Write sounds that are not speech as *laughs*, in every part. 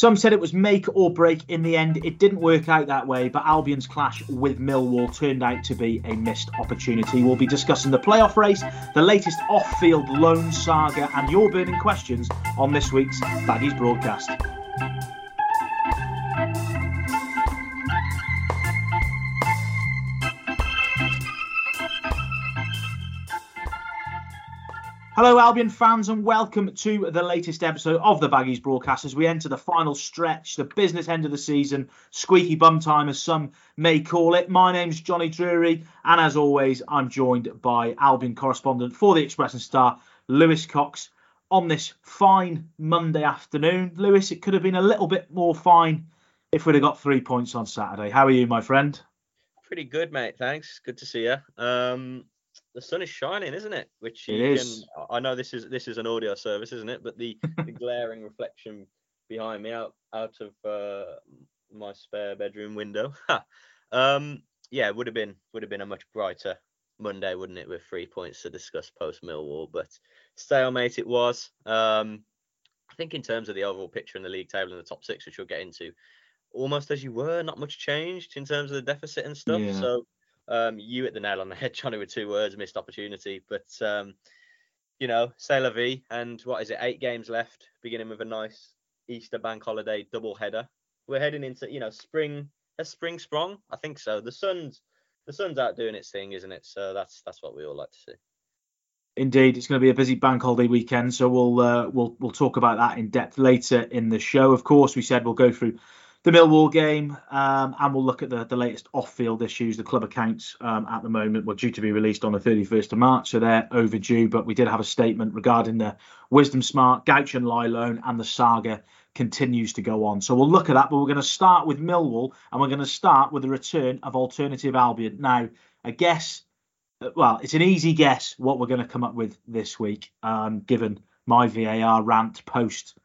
Some said it was make or break. In the end, it didn't work out that way, but Albion's clash with Millwall turned out to be a missed opportunity. We'll be discussing the playoff race, the latest off field loan saga, and your burning questions on this week's Baggies broadcast. Hello, Albion fans, and welcome to the latest episode of the Baggies broadcast as we enter the final stretch, the business end of the season, squeaky bum time, as some may call it. My name's Jonny Drury, and as always, I'm joined by Albion correspondent for the Express and Star, Lewis Cox, on this fine Monday afternoon. Lewis, it could have been a little bit more fine if we'd have got three points on Saturday. How are you, my friend? Pretty good, mate. Thanks. Good to see you. Um, the sun is shining, isn't it? Which it is. Can, I know this is this is an audio service, isn't it? But the, the *laughs* glaring reflection behind me out out of uh, my spare bedroom window. *laughs* um, yeah, would have been would have been a much brighter Monday, wouldn't it, with three points to discuss post Millwall, but stalemate it was. Um, I think in terms of the overall picture in the league table in the top six, which we'll get into, almost as you were, not much changed in terms of the deficit and stuff. Yeah. So um, you hit the nail on the *laughs* head, Jonny, with two words, missed opportunity. But um, you know, say la vie, and what is it? Eight games left, beginning with a nice Easter bank holiday double header. We're heading into you know spring. Has spring sprung? I think so. The sun's the sun's out doing its thing, isn't it? So that's that's what we all like to see. Indeed, it's going to be a busy bank holiday weekend, so we'll uh, we'll we'll talk about that in depth later in the show. Of course, we said we'll go through the Millwall game, um, and we'll look at the, the latest off-field issues. The club accounts um, at the moment were due to be released on the 31st of March, so they're overdue. But we did have a statement regarding the Wisdom Smart, Guochuan Lai loan, and the saga continues to go on. So we'll look at that, but we're going to start with Millwall, and we're going to start with the return of Alternative Albion. Now, I guess, well, it's an easy guess what we're going to come up with this week, um, given my VAR rant post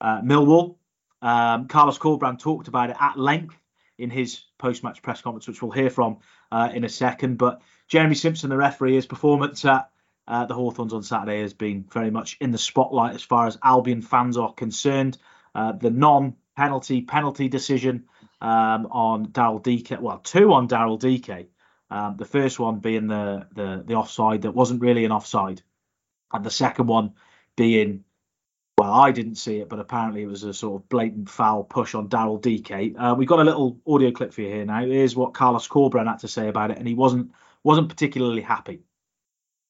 uh, Millwall. Um, Carlos Corberán talked about it at length in his post-match press conference, which we'll hear from uh, in a second. But Jeremy Simpson, the referee, his performance at uh, the Hawthorns on Saturday has been very much in the spotlight as far as Albion fans are concerned. Uh, the non-penalty penalty decision um, on Daryl Dike, well, two on Daryl Dike. Um, the first one being the, the the offside that wasn't really an offside, and the second one being well, I didn't see it, but apparently it was a sort of blatant foul push on Daryl Dike. Uh, we've got a little audio clip for you here now. Here's what Carlos Corberán had to say about it, and he wasn't wasn't particularly happy.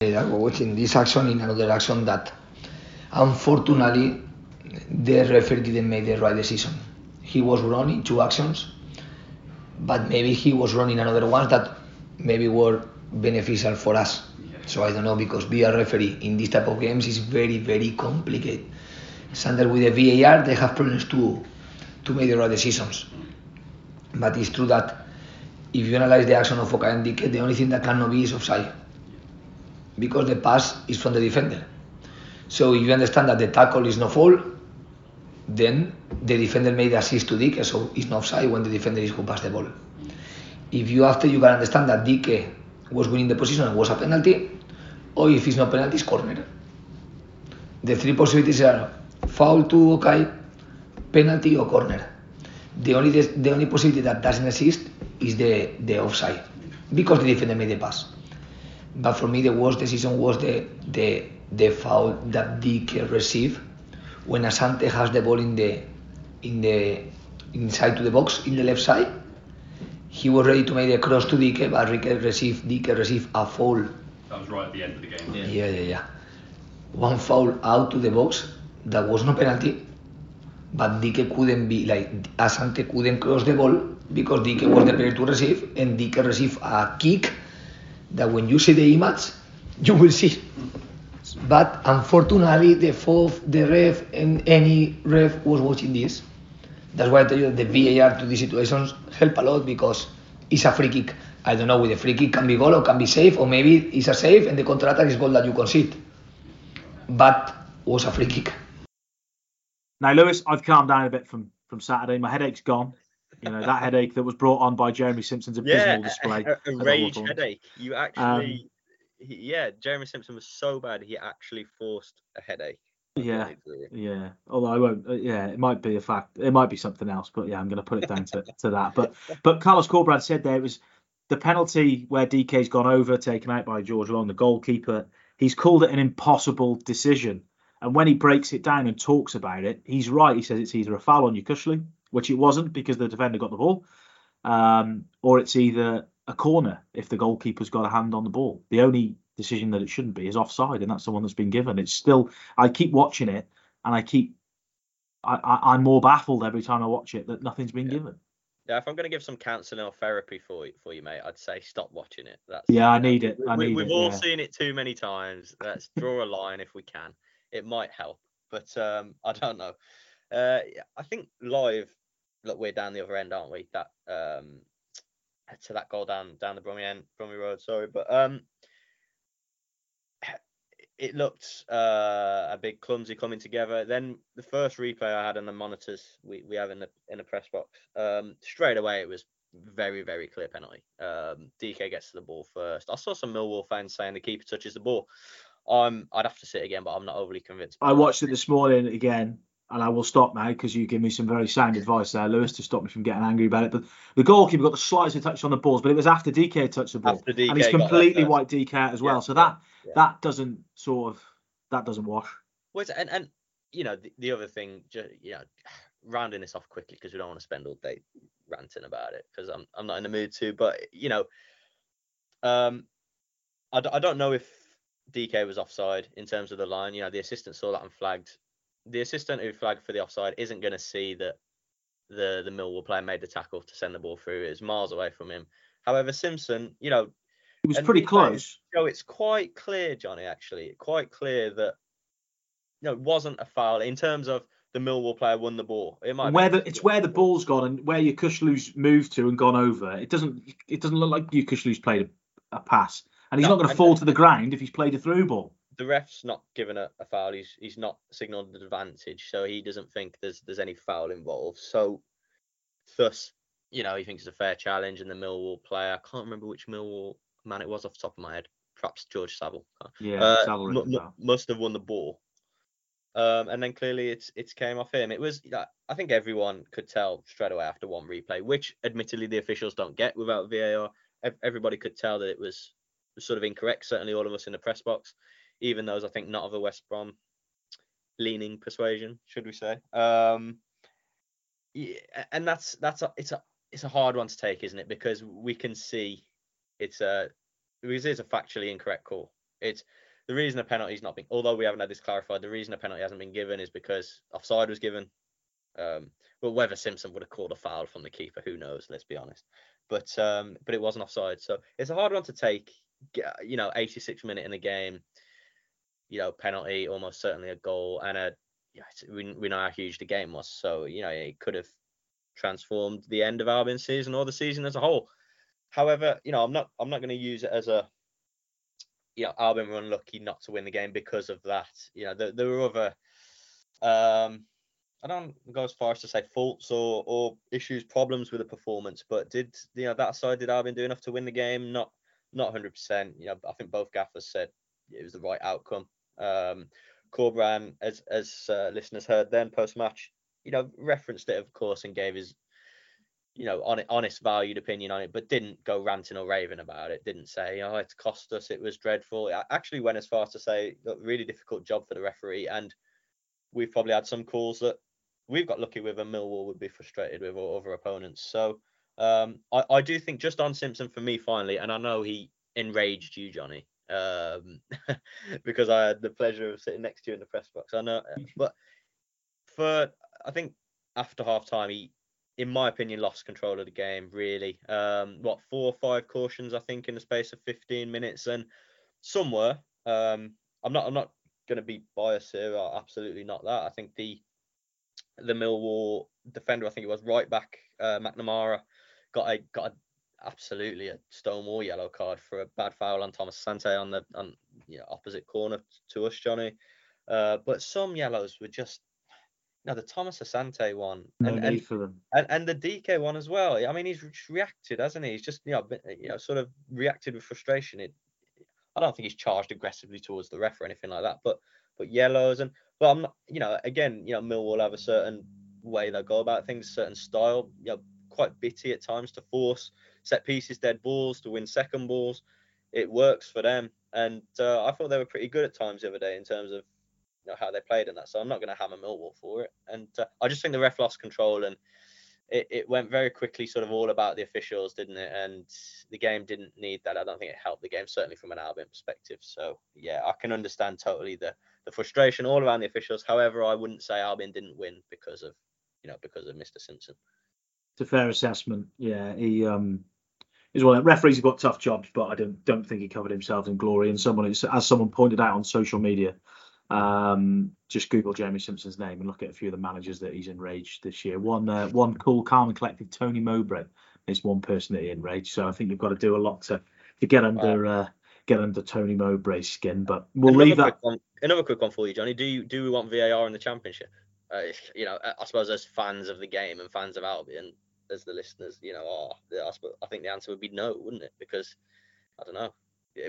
Was watching this action in another action that, unfortunately, the referee didn't make the right decision. He was in two actions, but maybe he was in another ones that maybe were beneficial for us. So I don't know because being a referee in this type of games is very very complicated Sander with the VAR, they have problems to to make the right decisions. But it's true that if you analyze the action of Oka and Dike, the only thing that cannot be is offside. Because the pass is from the defender. So if you understand that the tackle is no foul, then the defender made the assist to Dike, so it's not offside when the defender is who passed the ball. If you after you can understand that Dike was winning the position and was a penalty, or if it's not penalty, it's corner. The three possibilities are foul to Okay, penalty or corner. The only the only possibility that doesn't exist is the the offside because the defender made the pass. But for me, the worst decision was the the the foul that Dike received when Asante has the ball in the in the inside to the box in the left side. He was ready to make the cross to Dike, but Dike received Dike received a foul. That was right at the end of the game. Yeah, yeah, yeah. yeah. One foul out to the box there was no penalty, but Dike couldn't be like Asante couldn't cross the ball because Dike was the player to receive, and Dike received a kick that when you see the image, you will see. But unfortunately, the fourth, the ref, and any ref was watching this. That's why I tell you that the VAR to these situations help a lot because it's a free kick. I don't know, with a free kick can be goal or can be safe, or maybe it's a save and the counter attack is goal that you concede. But was a free kick. Now, Lewis, I've calmed down a bit from from Saturday. My headache's gone. You know that headache that was brought on by Jeremy Simpson's abysmal yeah, display. *laughs* A, a rage headache. You actually, um, he, yeah, Jeremy Simpson was so bad he actually forced a headache. Yeah, yeah. Although I won't. Uh, yeah, it might be a fact. It might be something else, but yeah, I'm going to put it down to, to that. But *laughs* but Carlos Corberán said there it was the penalty where Dike's gone over, taken out by George Long, the goalkeeper. He's called it an impossible decision. And when he breaks it down and talks about it, he's right. He says it's either a foul on Yokuslu, which it wasn't because the defender got the ball, um, or it's either a corner if the goalkeeper's got a hand on the ball. The only decision that it shouldn't be is offside, and that's the one that's been given. It's still, I keep watching it, and I keep, I, am more baffled every time I watch it that nothing's been yeah. given. Yeah, if I'm going to give some counselling or therapy for you, for you, mate, I'd say stop watching it. That's yeah, I need it. I we, need we've it, all yeah. seen it too many times. Let's draw a line if we can. It might help, but um, *laughs* I don't know. Uh, I think live. Look, we're down the other end, aren't we? That um, to that goal down down the Bromley end, Bromley Road. Sorry, but um, *sighs* it looked uh, a big clumsy coming together. Then the first replay I had on the monitors we, we have in the in the press box, um, straight away it was very very clear penalty. Um, Dike gets to the ball first. I saw some Millwall fans saying the keeper touches the ball. Um, I'd have to see it again, but I'm not overly convinced. I watched it this morning again, and I will stop now because you give me some very sound advice there, Lewis, to stop me from getting angry about it. But the goalkeeper got the slightest touch on the balls, but it was after Dike touched the ball, and he's completely wiped Dike out as well. Yeah, so that yeah. that doesn't sort of that doesn't wash. Well, and and you know the, the other thing, just, you know, rounding this off quickly because we don't want to spend all day ranting about it because I'm I'm not in the mood to. But you know, um, I, I don't know if Dike was offside in terms of the line. You know, the assistant saw that and flagged. The assistant who flagged for the offside isn't going to see that the the Millwall player made the tackle to send the ball through. It's miles away from him. However, Simpson, you know, it was pretty close. So it's quite clear, Jonny, actually, quite clear that you know, it wasn't a foul in terms of the Millwall player won the ball. It might where the, it's where the ball's gone and where Yokuslu's moved to and gone over. It doesn't it doesn't look like Yokuslu's played a, a, pass, and he's no, not going to fall to the ground if he's played a through ball. The ref's not given a, a foul. He's he's not signalled an advantage, so he doesn't think there's there's any foul involved. So, thus, you know, he thinks it's a fair challenge, and the Millwall player, I can't remember which Millwall man it was off the top of my head. Perhaps George Saville. Yeah, uh, Saville m- m- must have won the ball. Um, and then clearly it's it's came off him. It was I think everyone could tell straight away after one replay, which admittedly the officials don't get without VAR. Everybody could tell that it was sort of incorrect. Certainly all of us in the press box, even those I think not of a West Brom leaning persuasion, should we say? Um, yeah, and that's that's a, it's a it's a hard one to take, isn't it? Because we can see it's a because it's a factually incorrect call. It's the reason a penalty's not been, although we haven't had this clarified, the reason a penalty hasn't been given is because offside was given. Um, but whether Simpson would have called a foul from the keeper, who knows? Let's be honest. But um, but it wasn't offside, so it's a hard one to take. You know, 86 minute in the game. You know, penalty, almost certainly a goal, and a yeah, we we know how huge the game was. So you know, it could have transformed the end of Albion's season or the season as a whole. However, you know, I'm not I'm not going to use it as a you know Albion were unlucky not to win the game because of that. You know, there, there were other um I don't go as far as to say faults or or issues, problems with the performance, but did you know that side did Albion do enough to win the game? Not not 100%. You know, I think both gaffers said it was the right outcome. Um, Corberán, as as uh, listeners heard then post match, you know, referenced it of course and gave his you know, on, honest, valued opinion on it, but didn't go ranting or raving about it. Didn't say, oh, it cost us, it was dreadful. It actually went as far as to say, really difficult job for the referee. And we've probably had some calls that we've got lucky with, and Millwall would be frustrated with, or other opponents. So um, I, I do think just on Simpson for me, finally, and I know he enraged you, Jonny, um, *laughs* because I had the pleasure of sitting next to you in the press box. I know, but for I think after half time, he in my opinion, lost control of the game. Really, um, what four or five cautions I think in the space of 15 minutes, and somewhere um, I'm not I'm not going to be biased here. Absolutely not that. I think the the Millwall defender, I think it was right back uh, McNamara, got a got a, absolutely a stonewall yellow card for a bad foul on Thomas Asante on the on you know, opposite corner to us, Jonny. Uh, but some yellows were just no, the Thomas Asante one, no and, and, and and the Dike one as well. I mean, he's reacted, hasn't he? He's just you know, you know, sort of reacted with frustration. It, I don't think he's charged aggressively towards the ref or anything like that, but put yellows and. But I'm not, you know, again, you know, Millwall have a certain way they go about things, certain style. You know, quite bitty at times to force set pieces, dead balls, to win second balls. It works for them, and uh, I thought they were pretty good at times the other day in terms of you know, how they played in that. So I'm not going to hammer Millwall for it, and uh, I just think the ref lost control and. It, it went very quickly, sort of all about the officials, didn't it? And the game didn't need that. I don't think it helped the game, certainly from an Albion perspective. So yeah, I can understand totally the the frustration all around the officials. However, I wouldn't say Albion didn't win because of you know because of Mr. Simpson. It's a fair assessment. Yeah, he um is one referees have got tough jobs, but I don't don't think he covered himself in glory. And someone as someone pointed out on social media, um, just Google Jeremy Simpson's name and look at a few of the managers that he's enraged this year. One uh, one cool, calm and collected Tony Mowbray is one person that he enraged. So I think you've got to do a lot to to get under wow. uh, get under Tony Mowbray's skin. But we'll another leave that. One, another quick one for you, Jonny. Do you do we want VAR in the championship? Uh, you know, I suppose as fans of the game and fans of Albion, as the listeners, you know, are. I think the answer would be no, wouldn't it? Because I don't know.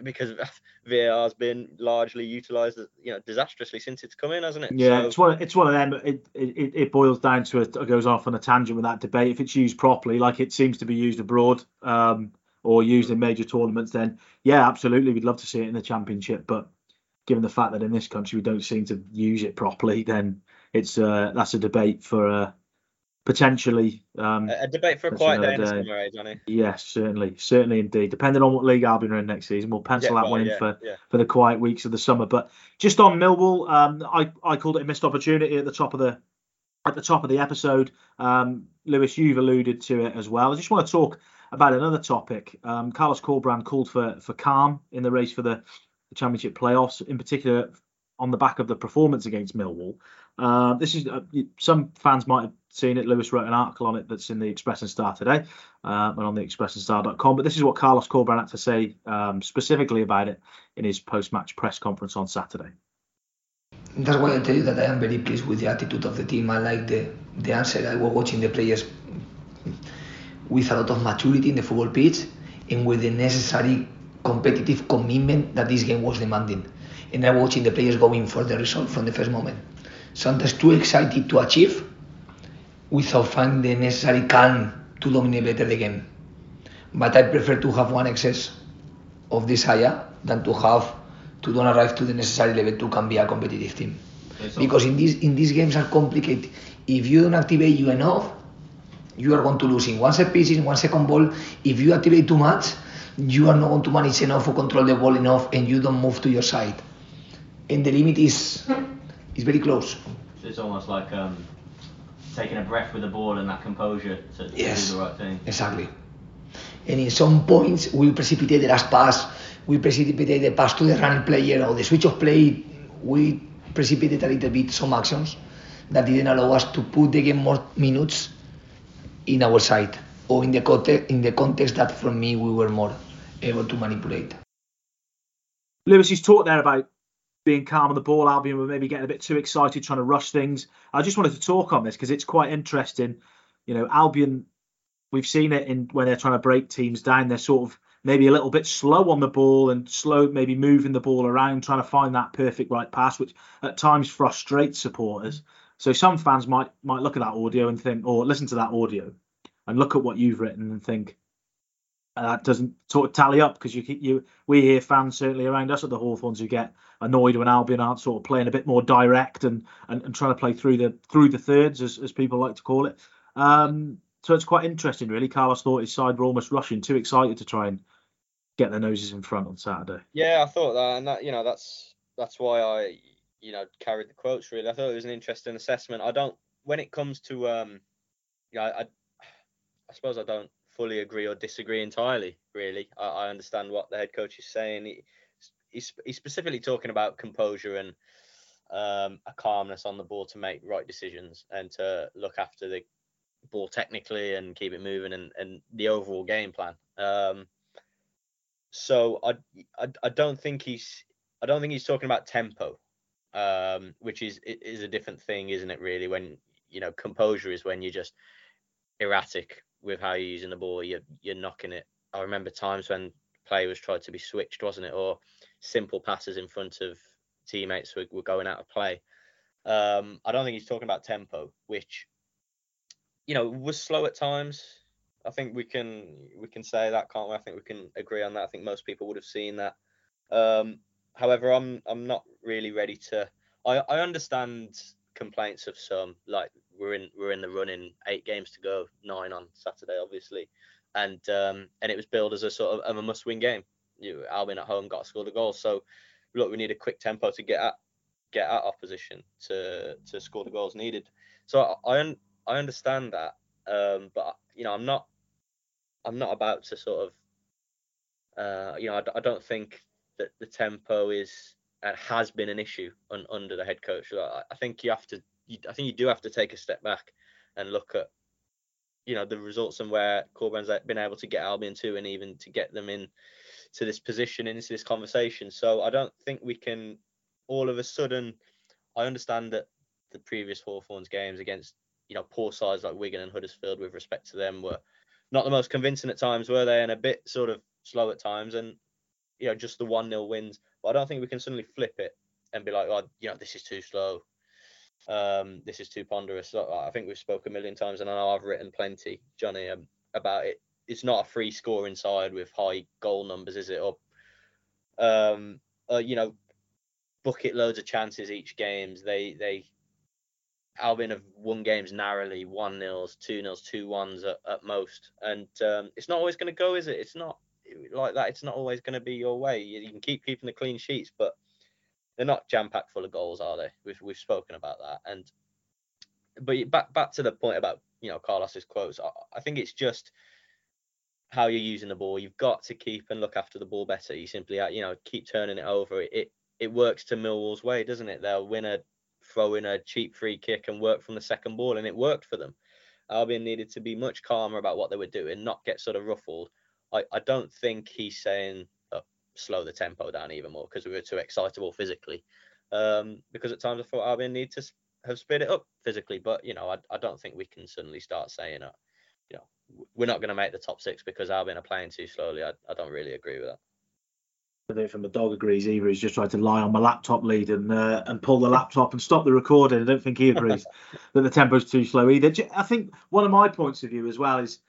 Because *laughs* VAR has been largely utilised, you know, disastrously since it's come in, hasn't it? Yeah, so, it's one. It's one of them. It, it it boils down to it. Goes off on a tangent with that debate. If it's used properly, like it seems to be used abroad, um, or used in major tournaments, then yeah, absolutely, we'd love to see it in the championship. But given the fact that in this country we don't seem to use it properly, then it's uh, that's a debate for uh, potentially um, a, debate for a quiet day in the summer, eh, Jonny? Yes, certainly, certainly indeed. Depending on what league Albion are in next season, we'll pencil yeah, that well, one in yeah, for, yeah. for the quiet weeks of the summer. But just on Millwall, um, I I called it a missed opportunity at the top of the at the top of the episode. Um, Lewis, you've alluded to it as well. I just want to talk about another topic. Um, Carlos Corberán called for for calm in the race for the, the championship playoffs, in particular on the back of the performance against Millwall. Uh, this is uh, some fans might have seen it. Lewis wrote an article on it that's in the Express and Star today uh, and on the expressandstar.com. But this is what Carlos Corberán had to say um, specifically about it in his post-match press conference on Saturday. That's why I tell you that I am very pleased with the attitude of the team. I like the the answer. I was watching the players with a lot of maturity in the football pitch and with the necessary competitive commitment that this game was demanding. And I'm watching the players going for the result from the first moment sometimes too excited to achieve without finding the necessary calm to dominate better the game. But I prefer to have one excess of desire than to have to don't arrive to the necessary level to can be a competitive team. Because in these in these games are complicated. If you don't activate you enough, you are going to lose in one set piece, in one second ball. If you activate too much, you are not going to manage enough or control the ball enough, and you don't move to your side. And the limit is he's very close. So it's almost like um, taking a breath with the ball and that composure to, to yes, do the right thing. Exactly. And in some points, we precipitate the last pass, we precipitate the pass to the running player or the switch of play. We precipitate a little bit some actions that didn't allow us to put the game more minutes in our side or in the context, in the context that for me we were more able to manipulate. Lewis, he's talked there about being calm on the ball. Albion were maybe getting a bit too excited, trying to rush things. I just wanted to talk on this because it's quite interesting. You know, Albion, we've seen it in when they're trying to break teams down. They're sort of maybe a little bit slow on the ball and slow, maybe moving the ball around, trying to find that perfect right pass, which at times frustrates supporters. So some fans might might look at that audio and think, or listen to that audio and look at what you've written and think, that doesn't tally up because you you we hear fans certainly around us at the Hawthorns who get annoyed when Albion aren't sort of playing a bit more direct and, and, and trying to play through the through the thirds as, as people like to call it. Um, so it's quite interesting really. Carlos thought his side were almost rushing, too excited to try and get their noses in front on Saturday. Yeah, I thought that, and that you know that's that's why I you know carried the quotes really. I thought it was an interesting assessment. I don't when it comes to um, yeah, I I suppose I don't fully agree or disagree entirely. Really, I, I understand what the head coach is saying. He, he's, he's specifically talking about composure and um, a calmness on the ball to make right decisions and to look after the ball technically and keep it moving and, and the overall game plan. Um, so I, I I don't think he's I don't think he's talking about tempo, um, which is is a different thing, isn't it? Really, when you know composure is when you're just erratic with how you're using the ball. You're you're knocking it. I remember times when play was tried to be switched, wasn't it? Or simple passes in front of teammates were, were going out of play. Um, I don't think he's talking about tempo, which you know was slow at times. I think we can we can say that, can't we? I think we can agree on that. I think most people would have seen that. Um, however, I'm I'm not really ready to. I I understand complaints of some like we're in we're in the running eight games to go, nine on Saturday, obviously, and um, and it was billed as a sort of, a must-win game. You Albion at home got scored a goal, so look, we need a quick tempo to get at get at opposition to to score the goals needed. So I I, I understand that, um, but you know I'm not I'm not about to sort of, uh, you know, I, I, don't think that the tempo is and has been an issue un, under the head coach. I, I think you have to, you, I think you do have to take a step back and look at, you know, the results and where Corberan's been able to get Albion to, and even to get them in to this position into this conversation. So I don't think we can all of a sudden. I understand that the previous Hawthorns games against you know poor sides like Wigan and Huddersfield, with respect to them, were not the most convincing at times, were they? And a bit sort of slow at times, and you know just the one 0 wins. But I don't think we can suddenly flip it and be like, oh, you know, this is too slow. Um, this is too ponderous. I think we've spoken a million times, and I know I've written plenty, Jonny, um, about it. It's not a free scoring side with high goal numbers, is it? Or, um, uh, you know, bucket loads of chances each games. They they Albion have won games narrowly, one nils, two nils, two ones at, at most, and um, it's not always going to go, is it? It's not like that. It's not always going to be your way. You, you, can keep keeping the clean sheets, but they're not jam packed full of goals, are they? We've we've spoken about that, and but back back to the point about you know Carlos's quotes. I, I think it's just how you're using the ball. You've got to keep and look after the ball better. You simply uh, you know keep turning it over. It it works to Millwall's way, doesn't it? They'll win a throw in a cheap free kick and work from the second ball, and it worked for them. Albion needed to be much calmer about what they were doing, not get sort of ruffled. I, I don't think he's saying slow the tempo down even more because we were too excitable physically. Um, because at times I thought Albion need to have sped it up physically, but you know I, I don't think we can suddenly start saying, uh, you know, we're not going to make the top six because Albion are playing too slowly. I, I don't really agree with that. I don't think my dog agrees either. He's just tried to lie on my laptop lead and uh, and pull the laptop and stop the recording. I don't think he agrees *laughs* that the tempo's too slow either. I think one of my points of view as well is,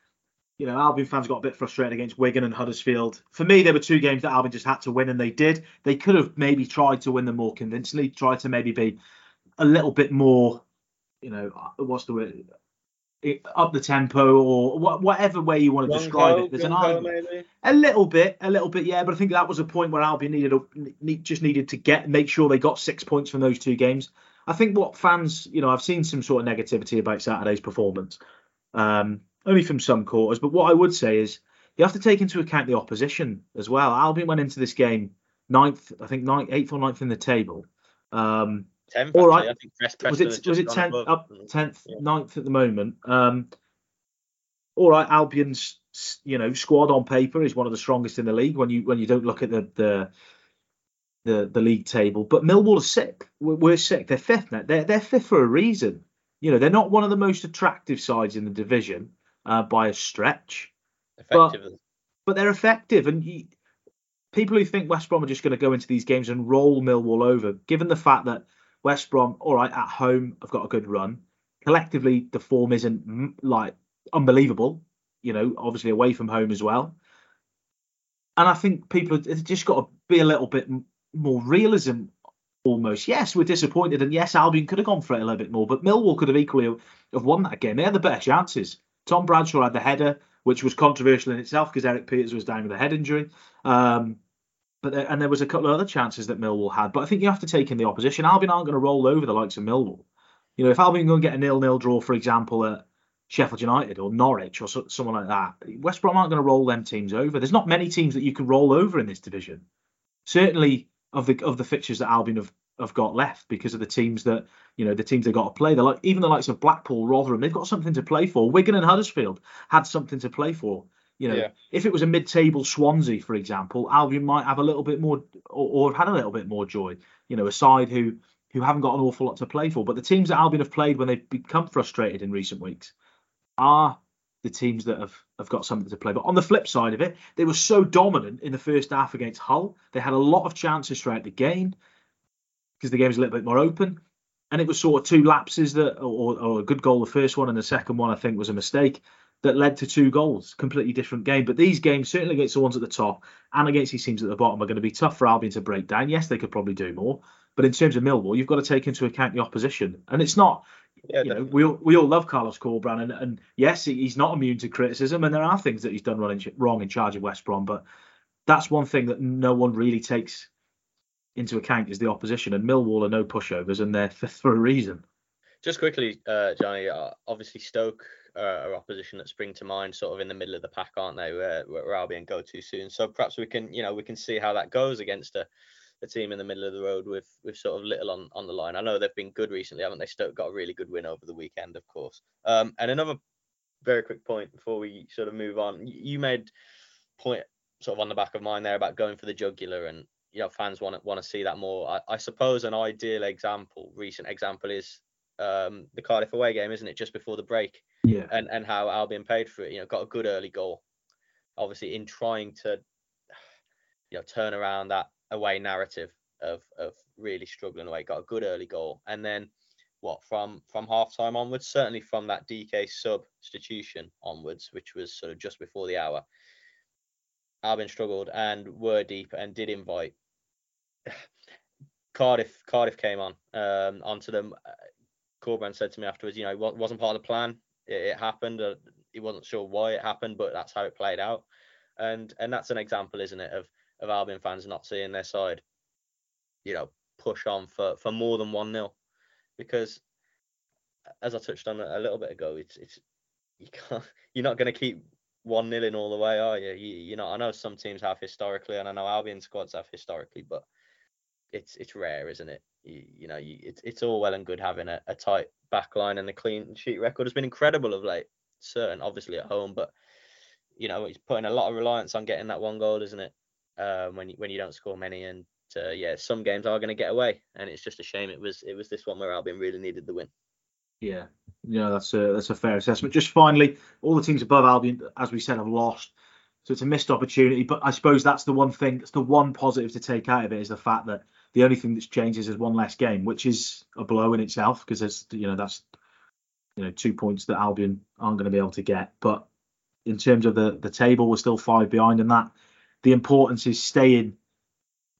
you know, Albion fans got a bit frustrated against Wigan and Huddersfield. For me, there were two games that Albion just had to win, and they did. They could have maybe tried to win them more convincingly, tried to maybe be a little bit more, you know, what's the word? up the tempo or whatever way you want to describe it. There's an argument. A little bit, a little bit, yeah. But I think that was a point where Albion needed a, just needed to get make sure they got six points from those two games. I think what fans, you know, I've seen some sort of negativity about Saturday's performance, um, only from some quarters. But what I would say is you have to take into account the opposition as well. Albion went into this game ninth, I think ninth, eighth or ninth in the table. Um, Tenth. All right. I think was it was it tenth up tenth yeah. ninth at the moment? Um, all right, Albion's you know squad on paper is one of the strongest in the league when you when you don't look at the the the, the league table. But Millwall are sick. We're, we're sick. They're fifth now. They're they're fifth for a reason. You know they're not one of the most attractive sides in the division uh, by a stretch. Effective. But, but they're effective, and you, people who think West Brom are just going to go into these games and roll Millwall over, given the fact that West Brom, all right, at home, have got a good run. Collectively, the form isn't like unbelievable. You know, obviously away from home as well. And I think people have just got to be a little bit more realism almost. Yes, we're disappointed, and yes, Albion could have gone for it a little bit more, but Millwall could have equally have won that game. They had the better chances. Tom Bradshaw had the header, which was controversial in itself because Erik Pieters was down with a head injury. Um, but there, and there was a couple of other chances that Millwall had. But I think you have to take in the opposition. Albion aren't going to roll over the likes of Millwall. You know, if Albion going to get a nil-nil draw, for example, at Sheffield United or Norwich or so, someone like that, West Brom aren't going to roll them teams over. There's not many teams that you can roll over in this division. Certainly of the of the fixtures that Albion have, have got left because of the teams that you know the teams they got to play. They're like even the likes of Blackpool, Rotherham, they've got something to play for. Wigan and Huddersfield had something to play for. You know, yeah. if it was a mid-table Swansea, for example, Albion might have a little bit more, or, or, have had a little bit more joy. You know, a side who who haven't got an awful lot to play for. But the teams that Albion have played when they've become frustrated in recent weeks are the teams that have have got something to play. But on the flip side of it, they were so dominant in the first half against Hull. They had a lot of chances throughout the game. Because the game's a little bit more open. And it was sort of two lapses that, or, or a good goal, the first one, and the second one, I think, was a mistake that led to two goals. Completely different game. But these games, certainly against the ones at the top and against these teams at the bottom, are going to be tough for Albion to break down. Yes, they could probably do more. But in terms of Millwall, you've got to take into account the opposition. And it's not, yeah, you know, we all, we all love Carlos Corberán. And, and yes, he's not immune to criticism. And there are things that he's done wrong in charge of West Brom. But that's one thing that no one really takes into account is the opposition. And Millwall are no pushovers and they're *laughs* fifth for a reason. Just quickly, uh, Jonny, uh, obviously Stoke uh, opposition that spring to mind, sort of in the middle of the pack, aren't they? Where, where Albion go too soon. So perhaps we can, you know, we can see how that goes against a, a team in the middle of the road with with sort of little on, on the line. I know they've been good recently, haven't they? Stoke got a really good win over the weekend, of course. Um, and another very quick point before we sort of move on. You made point sort of on the back of mine there about going for the jugular and you know fans want to want to see that more. I, I suppose an ideal example, recent example is um, the Cardiff away game, isn't it? Just before the break. Yeah. And and how Albion paid for it. You know, got a good early goal. Obviously, in trying to, you know, turn around that away narrative of of really struggling away, got a good early goal, and then what from from half time onwards, certainly from that Dike substitution onwards, which was sort of just before the hour. Albion struggled and were deep and did invite Cardiff. Cardiff came on um, onto them. Corberán said to me afterwards, you know, it wasn't part of the plan. It, it happened. Uh, he wasn't sure why it happened, but that's how it played out. And and that's an example, isn't it, of of Albion fans not seeing their side, you know, push on for for more than one 0 because as I touched on a little bit ago, it's it's you can't *laughs* you're not going to keep one 0 in all the way, are you? you? You know, I know some teams have historically, and I know Albion squads have historically, but it's it's rare, isn't it? You, you know, you, it's it's all well and good having a, a tight back line and the clean sheet record has been incredible of late. Certain, obviously at home, but you know, he's putting a lot of reliance on getting that one goal, isn't it? Um, when you, when you don't score many, and uh, yeah, some games are going to get away, and it's just a shame. It was it was this one where Albion really needed the win. Yeah, yeah, that's a that's a fair assessment. Just finally, all the teams above Albion, as we said, have lost. So it's a missed opportunity. But I suppose that's the one thing, that's the one positive to take out of it is the fact that the only thing that's changed is there's one less game, which is a blow in itself because there's you know that's you know two points that Albion aren't going to be able to get. But in terms of the the table, we're still five behind, and that the importance is staying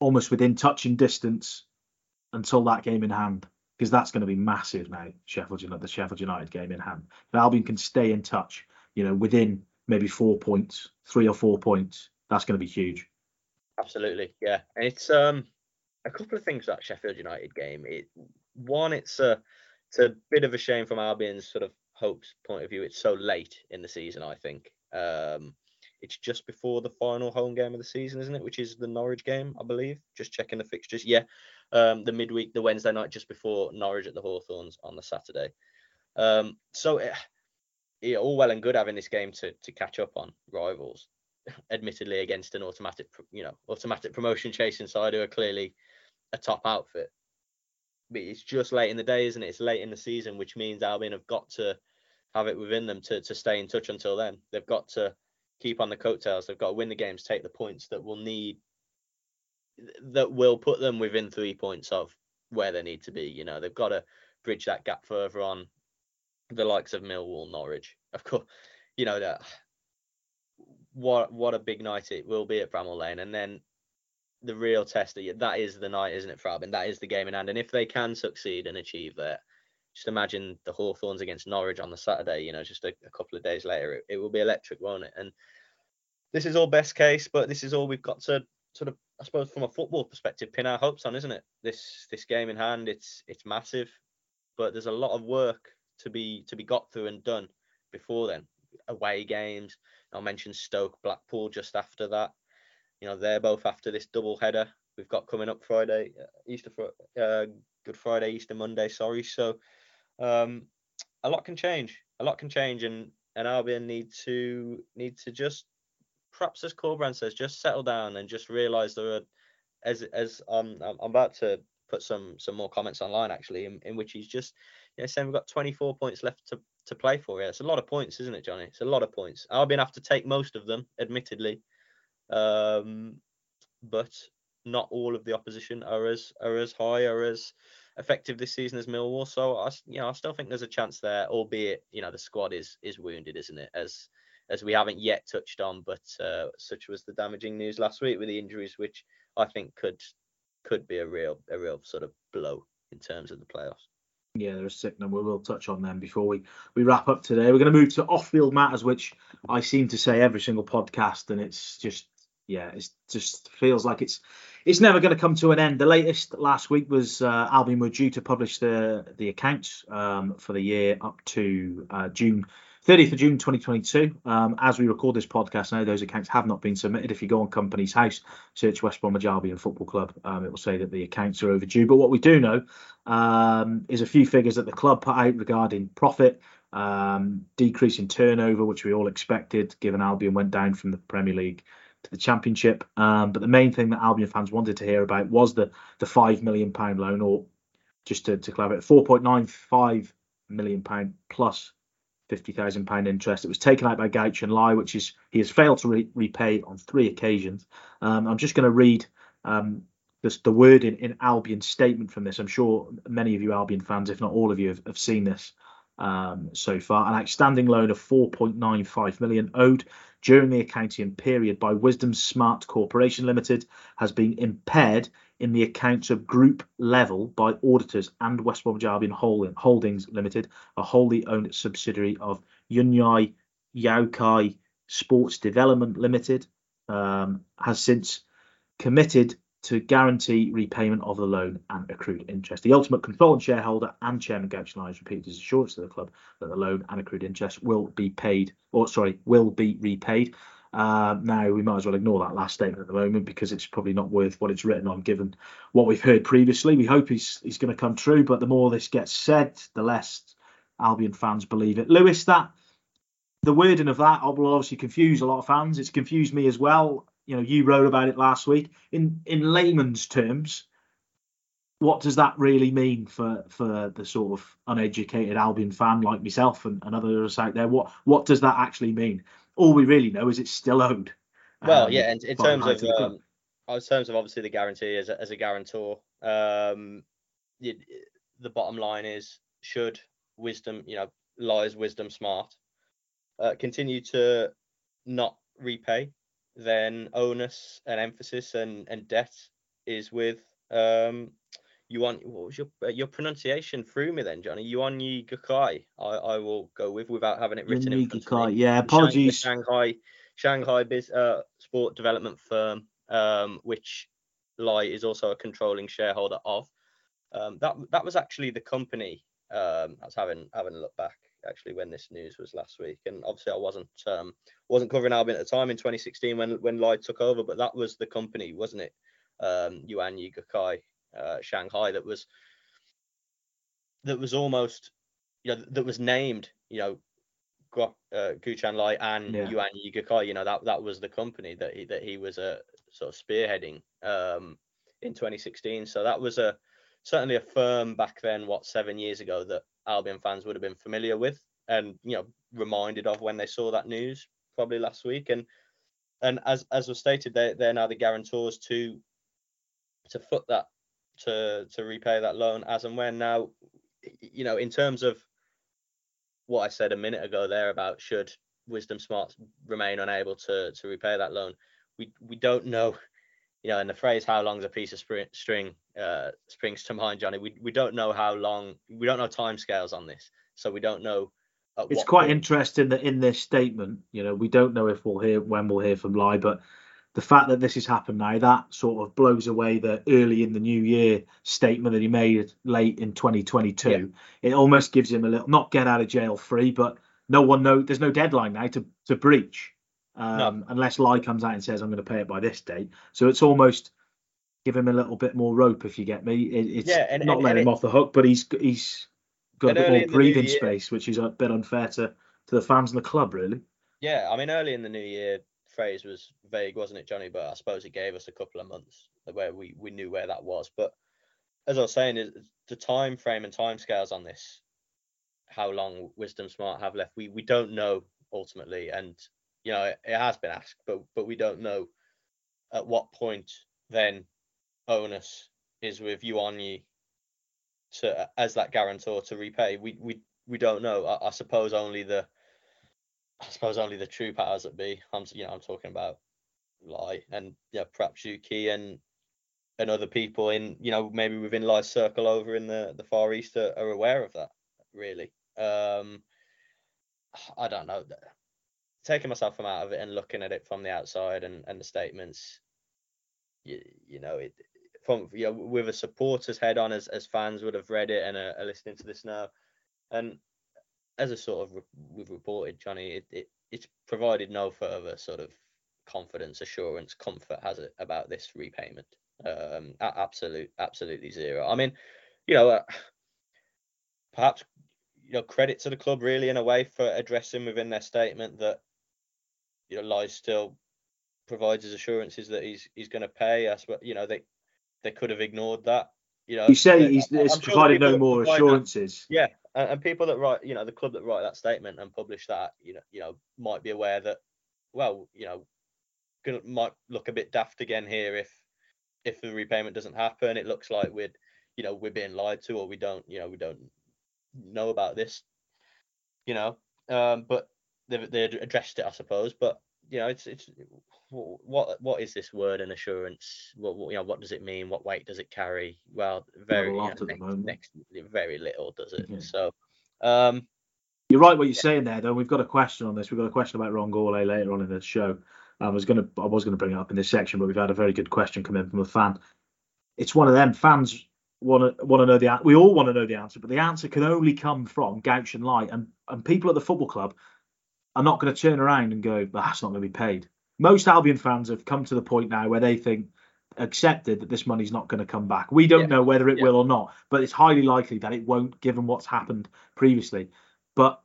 almost within touching distance until that game in hand because that's going to be massive now. Sheffield United, the Sheffield United game in hand. If Albion can stay in touch, you know, within maybe four points, three or four points, that's going to be huge. Absolutely, yeah. It's um a couple of things about Sheffield United game. It one, it's a it's a bit of a shame from Albion's sort of hopes point of view. It's so late in the season. I think um, it's just before the final home game of the season, isn't it? Which is the Norwich game, I believe. Just checking the fixtures. Yeah, um, the midweek, the Wednesday night, just before Norwich at the Hawthorns on the Saturday. Um, so it, it, all well and good having this game to to catch up on rivals, *laughs* admittedly against an automatic, you know, automatic promotion chasing side who are clearly a top outfit. But it's just late in the day, isn't it? It's late in the season, which means Albion have got to have it within them to to stay in touch until then. They've got to keep on the coattails. They've got to win the games, take the points that will need that will put them within three points of where they need to be. You know, they've got to bridge that gap further on the likes of Millwall, Norwich. Of course, you know that what what a big night it will be at Bramall Lane, and then the real test that that is the night, isn't it, for Albion? That is the game in hand, and if they can succeed and achieve that, just imagine the Hawthorns against Norwich on the Saturday. You know, just a, a couple of days later, it, it will be electric, won't it? And this is all best case, but this is all we've got to sort of, I suppose, from a football perspective, pin our hopes on, isn't it? This this game in hand, it's it's massive, but there's a lot of work to be to be got through and done before then. Away games. I'll mention Stoke, Blackpool just after that. You know, they're both after this double header we've got coming up Friday, uh, Easter, uh, Good Friday, Easter Monday. Sorry. So um, a lot can change. A lot can change, and and Albion need to need to just perhaps as Corberán says, just settle down and just realise there are as as um, I'm about to put some some more comments online actually in, in which he's just you know saying we've got 24 points left to to play for. Yeah, it's a lot of points, isn't it, Jonny? It's a lot of points. Albion have to take most of them, admittedly, um, but not all of the opposition are as are as high or as effective this season as Millwall. So I, you know, I still think there's a chance there, albeit you know the squad is is wounded, isn't it? As as we haven't yet touched on, but uh, such was the damaging news last week with the injuries, which I think could could be a real a real sort of blow in terms of the playoffs. Yeah, they're a sick number. We'll touch on them before we, we wrap up today. We're going to move to off-field matters, which I seem to say every single podcast, and it's just yeah, it just feels like it's it's never going to come to an end. The latest last week was uh, Albion were due to publish the the accounts um, for the year up to uh, June 30th of June 2022. Um, as we record this podcast, now those accounts have not been submitted. If you go on Companies House, search West Bromwich Albion Football Club, um, it will say that the accounts are overdue. But what we do know um, is a few figures that the club put out regarding profit, um, decrease in turnover, which we all expected, given Albion went down from the Premier League to the Championship. Um, but the main thing that Albion fans wanted to hear about was the the five million pound loan, or just to, to clarify, 4.95 million pound plus fifty thousand pound interest. It was taken out by Guochuan Lai, which is he has failed to re- repay on three occasions. Um, I'm just going to read um, this, the wording in Albion's statement from this. I'm sure many of you Albion fans, if not all of you, have, have seen this um, so far. An outstanding loan of 4.95 million owed during the accounting period by Wisdom Smart Corporation Limited has been impaired in the accounts of group level by auditors and West Bromwich Albion Holdings Limited, a wholly owned subsidiary of Yunyi Guokai Sports Development Limited, um, has since committed to guarantee repayment of the loan and accrued interest. The ultimate controlling shareholder and chairman Guochuan has repeated his assurance to the club that the loan and accrued interest will be paid, or sorry, will be repaid. Uh, now we might as well ignore that last statement at the moment because it's probably not worth what it's written on, given what we've heard previously. We hope he's he's going to come true, but the more this gets said, the less Albion fans believe it. Lewis, that the wording of that will obviously confuse a lot of fans. It's confused me as well you know you wrote about it last week. In in layman's terms what does that really mean for for the sort of uneducated Albion fan like myself and, and others out there? What what does that actually mean? All we really know is it's still owed. Well um, yeah and in terms of um, in terms of obviously the guarantee as a, as a guarantor um the, the bottom line is should wisdom you know Lai's wisdom smart uh, continue to not repay then onus and emphasis and, and debt is with um you want what was your uh, your pronunciation through me then Jonny? Yuanyi Gakai I, I will go with without having it written in front yeah apologies. Shanghai Shanghai biz, uh, sport development firm um which Lai is also a controlling shareholder of. Um that that was actually the company um I was having having a look back actually when this news was last week. And obviously, I wasn't um, wasn't covering Albion at the time in 2016 when when Lai took over, but that was the company, wasn't it? Um, Yuan Yigakai uh, Shanghai that was that was almost you know that was named you know Gu, uh, Guochuan Lai and yeah. Yuan Yigakai. You know that that was the company that he that he was a uh, sort of spearheading um, in 2016. So that was a certainly a firm back then, what seven years ago, that Albion fans would have been familiar with and you know reminded of when they saw that news probably last week. And and as as was stated, they they're now the guarantors to to foot that to to repay that loan as and when. Now, you know, in terms of what I said a minute ago there about should Wisdom Smart remain unable to to repay that loan, we we don't know you know, and the phrase "how long's a piece of string" uh, springs to mind, Jonny. We we don't know how long. We don't know timescales on this, so we don't know. It's quite point. interesting that in this statement, you know, we don't know if we'll hear when we'll hear from Lai, but the fact that this has happened now, that sort of blows away the early in the new year statement that he made late in 2022. Yeah. It almost gives him a little not get out of jail free, but no one know there's no deadline now to to breach um, no. unless Lai comes out and says I'm going to pay it by this date. So it's almost give him a little bit more rope if you get me. It, it's yeah, and, not and, letting and him it, off the hook, but he's he's got a bit more breathing space, which is a bit unfair to to the fans and the club, really. Yeah, I mean, early in the new year, phrase was vague, wasn't it, Jonny? But I suppose it gave us a couple of months where we we knew where that was. But as I was saying, is the time frame and time scales on this, how long Wisdom Smart have left, we we don't know ultimately, and you know, it, has been asked, but but we don't know at what point then onus is with you on you to as that guarantor to repay. We we we don't know. I, I, suppose only the I suppose only the true powers that be. I'm you know I'm talking about Lai and yeah perhaps Yuki and and other people in you know maybe within Lai's circle over in the the Far East are, are aware of that. Really, um, I don't know. Taking myself from out of it and looking at it from the outside and and the statements, you, you know it from you know with a supporter's head on as as fans would have read it and are, listening to this now, and as a sort of we've reported, Jonny, it, it it's provided no further sort of confidence, assurance, comfort has it about this repayment. Um, absolute, absolutely zero. I mean, you know, uh, perhaps you know credit to the club really in a way for addressing within their statement that you know Lai still provides his assurances that he's he's going to pay us. But you know they they could have ignored that. You know, you say he's, he's provided no more assurances. That, yeah, and, and, people that write, you know, the club that write that statement and publish that, you know, you know, might be aware that, well, you know, gonna, might look a bit daft again here if if the repayment doesn't happen. It looks like we're, you know, we're being lied to, or we don't, you know, we don't know about this, you know. Um, but they they addressed it, I suppose. But you know, it's it's what what is this word and assurance? What, what, you know, what does it mean? What weight does it carry? Well, very you know, next, next, very little does it. Yeah. So, um, you're right what you're yeah. saying there. Though we've got a question on this. We've got a question about Ron Gourlay later on in the show. I was gonna I was gonna bring it up in this section, but we've had a very good question come in from a fan. It's one of them fans want to want to know the we all want to know the answer, but the answer can only come from Guochuan Lai, and and people at the football club are not going to turn around and go, that's not going to be paid most Albion fans have come to the point now where they think accepted that this money's not going to come back. We don't yeah. know whether it yeah. will or not, but it's highly likely that it won't, given what's happened previously. But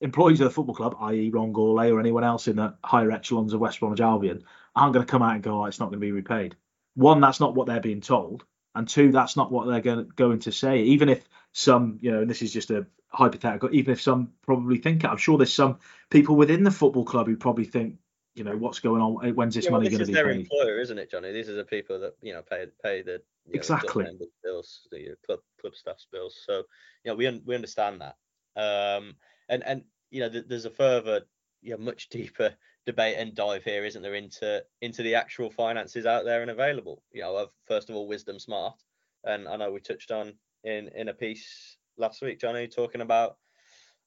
employees of the football club, i.e., Ron Gourlay or anyone else in the higher echelons of West Bromwich Albion, aren't going to come out and go, oh, it's not going to be repaid. One, that's not what they're being told, and two, that's not what they're going to, going to say. Even if some, you know, and this is just a hypothetical, even if some probably think it, I'm sure there's some people within the football club who probably think you know what's going on eh, when's this yeah, money well, going to be paid? This is their employer isn't it Jonny? These are the people that you know pay pay the exactly. know, bills the club club staff's bills. So you know we un- we understand that. Um and and you know th- there's a further you know much deeper debate and dive here isn't there into into the actual finances out there and available. You know of first of all wisdom smart and i know we touched on in in a piece last week Jonny talking about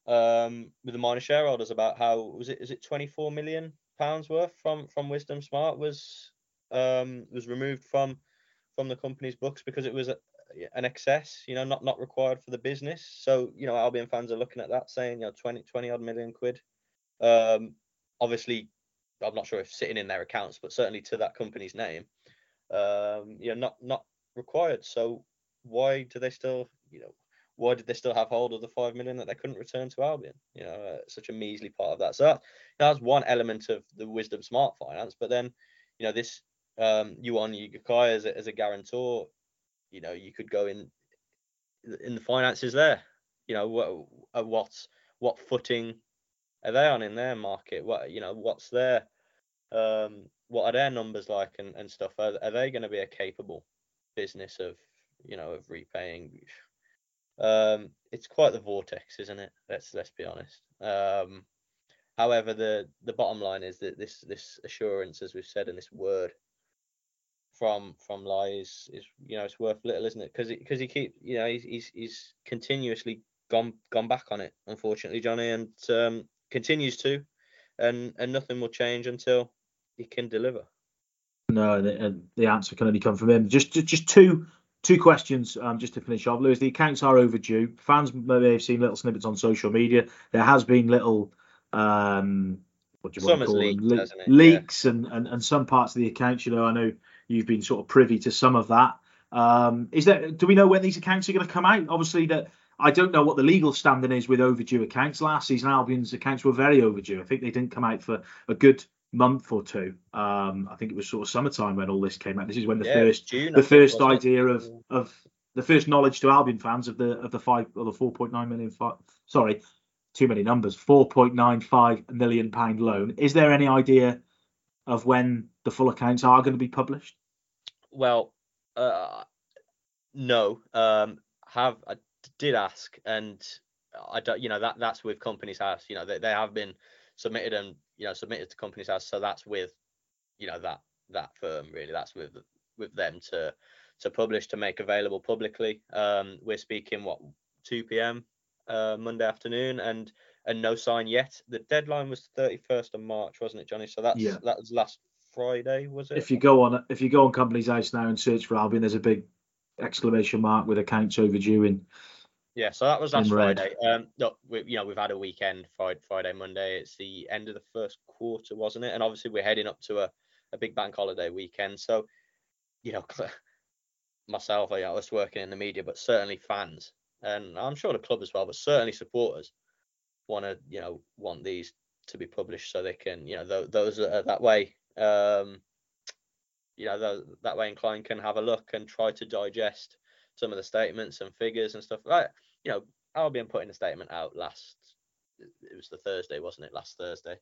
um with the minor shareholders about how was it is it 24 million pounds worth from from Wisdom Smart was um was removed from from the company's books because it was a, an excess, you know, not not required for the business. So you know, Albion fans are looking at that, saying you know 20 20 odd million quid. Um, obviously, I'm not sure if sitting in their accounts, but certainly to that company's name, um, you know, not not required. So why do they still, you know, why did they still have hold of the five million that they couldn't return to Albion? You know, uh, such a measly part of that. So that, that's one element of the wisdom smart finance. But then, you know, this um, Yunyi Guokai as a, as a guarantor, you know, you could go in in the finances there. You know, what uh, what's what footing are they on in their market? What you know, what's their um, what are their numbers like and, and stuff? Are, are they going to be a capable business of you know of repaying? Um, it's quite the vortex, isn't it? Let's let's be honest. Um, however, the the bottom line is that this this assurance, as we've said, and this word from from Lai's is you know it's worth little, isn't it? Because because he keep you know he's, he's he's continuously gone gone back on it, unfortunately, Jonny, and um, continues to, and and nothing will change until he can deliver. No, the, the answer can only come from him. Just just two Two questions um, just to finish off. Lewis, the accounts are overdue. Fans may have seen little snippets on social media. There has been little um, what do you want to call them? Le- leaks yeah. and, and, and some parts of the accounts. You know, I know you've been sort of privy to some of that. Um, is there? Do we know when these accounts are going to come out? Obviously, that I don't know what the legal standing is with overdue accounts. Last season, Albion's accounts were very overdue. I think they didn't come out for a good month or two. Um, I think it was sort of summertime when all this came out. This is when the yeah, first June, the first idea of of the first knowledge to Albion fans of the of the five or the 4.9 million five, sorry too many numbers 4.95 million pound loan. Is there any idea of when the full accounts are going to be published? well, uh, no. Um, have I did ask, and I don't. You know that that's with Companies House. You know they, they have been submitted and you know submitted to Companies House, so that's with you know that that firm really. That's with with them to to publish to make available publicly. Um, we're speaking what 2 p.m. Uh, Monday afternoon, and and no sign yet. The deadline was 31st of March, wasn't it, Jonny? So that's Yeah. that was last Friday, was it? If you go on if you go on Companies House now and search for Albion, there's a big exclamation mark with accounts overdue in. Yeah, so that was last. Friday. Um, look, we, you know, we've had a weekend, Friday, Monday. It's the end of the first quarter, wasn't it? And obviously, we're heading up to a, a big bank holiday weekend. So, you know, myself, I was working in the media, but certainly fans, and I'm sure the club as well, but certainly supporters want to, you know, want these to be published so they can, you know, th- those that are that way, um, you know, th- that way inclined can have a look and try to digest some of the statements and figures and stuff. Like, you know, Albion putting a statement out last. It was the Thursday, wasn't it? Last Thursday.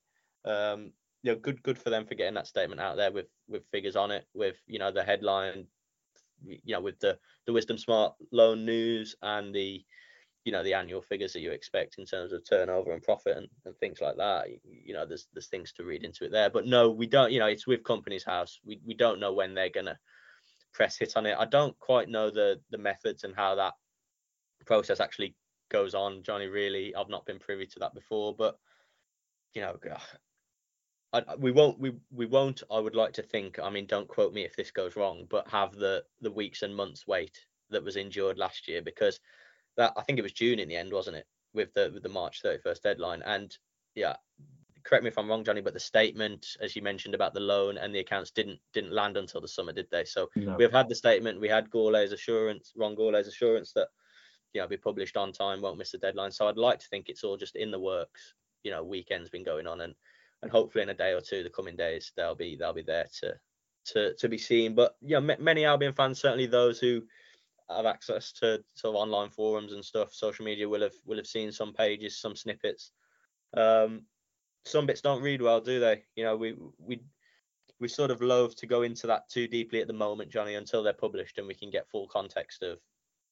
Um, you know, good, good for them for getting that statement out there with with figures on it, with you know the headline, you know, with the the Wisdom Smart loan news and the you know the annual figures that you expect in terms of turnover and profit and, and things like that you, know there's there's things to read into it there but no we don't you know it's with Companies House we, we don't know when they're gonna press hit on it i don't quite know the the methods and how that process actually goes on Jonny really i've not been privy to that before but you know I, we won't we we won't i would like to think i mean don't quote me if this goes wrong but have the the weeks and months wait that was endured last year because that I think it was June in the end, wasn't it? With the with the March 31st deadline. And yeah, correct me if I'm wrong, Jonny, but the statement, as you mentioned about the loan and the accounts didn't didn't land until the summer, did they? So No. we've had the statement, we had Gourlay's assurance, Ron Gourlay's assurance that you know be published on time, won't miss the deadline. So I'd like to think it's all just in the works. You know, weekend's been going on and and hopefully in a day or two, the coming days, they'll be they'll be there to to to be seen. But you know, many Albion fans, certainly those who have access to sort of online forums and stuff, social media will have will have seen some pages, some snippets. Um, some bits don't read well, do they? You know, we we we sort of loathe to go into that too deeply at the moment, Jonny, until they're published and we can get full context of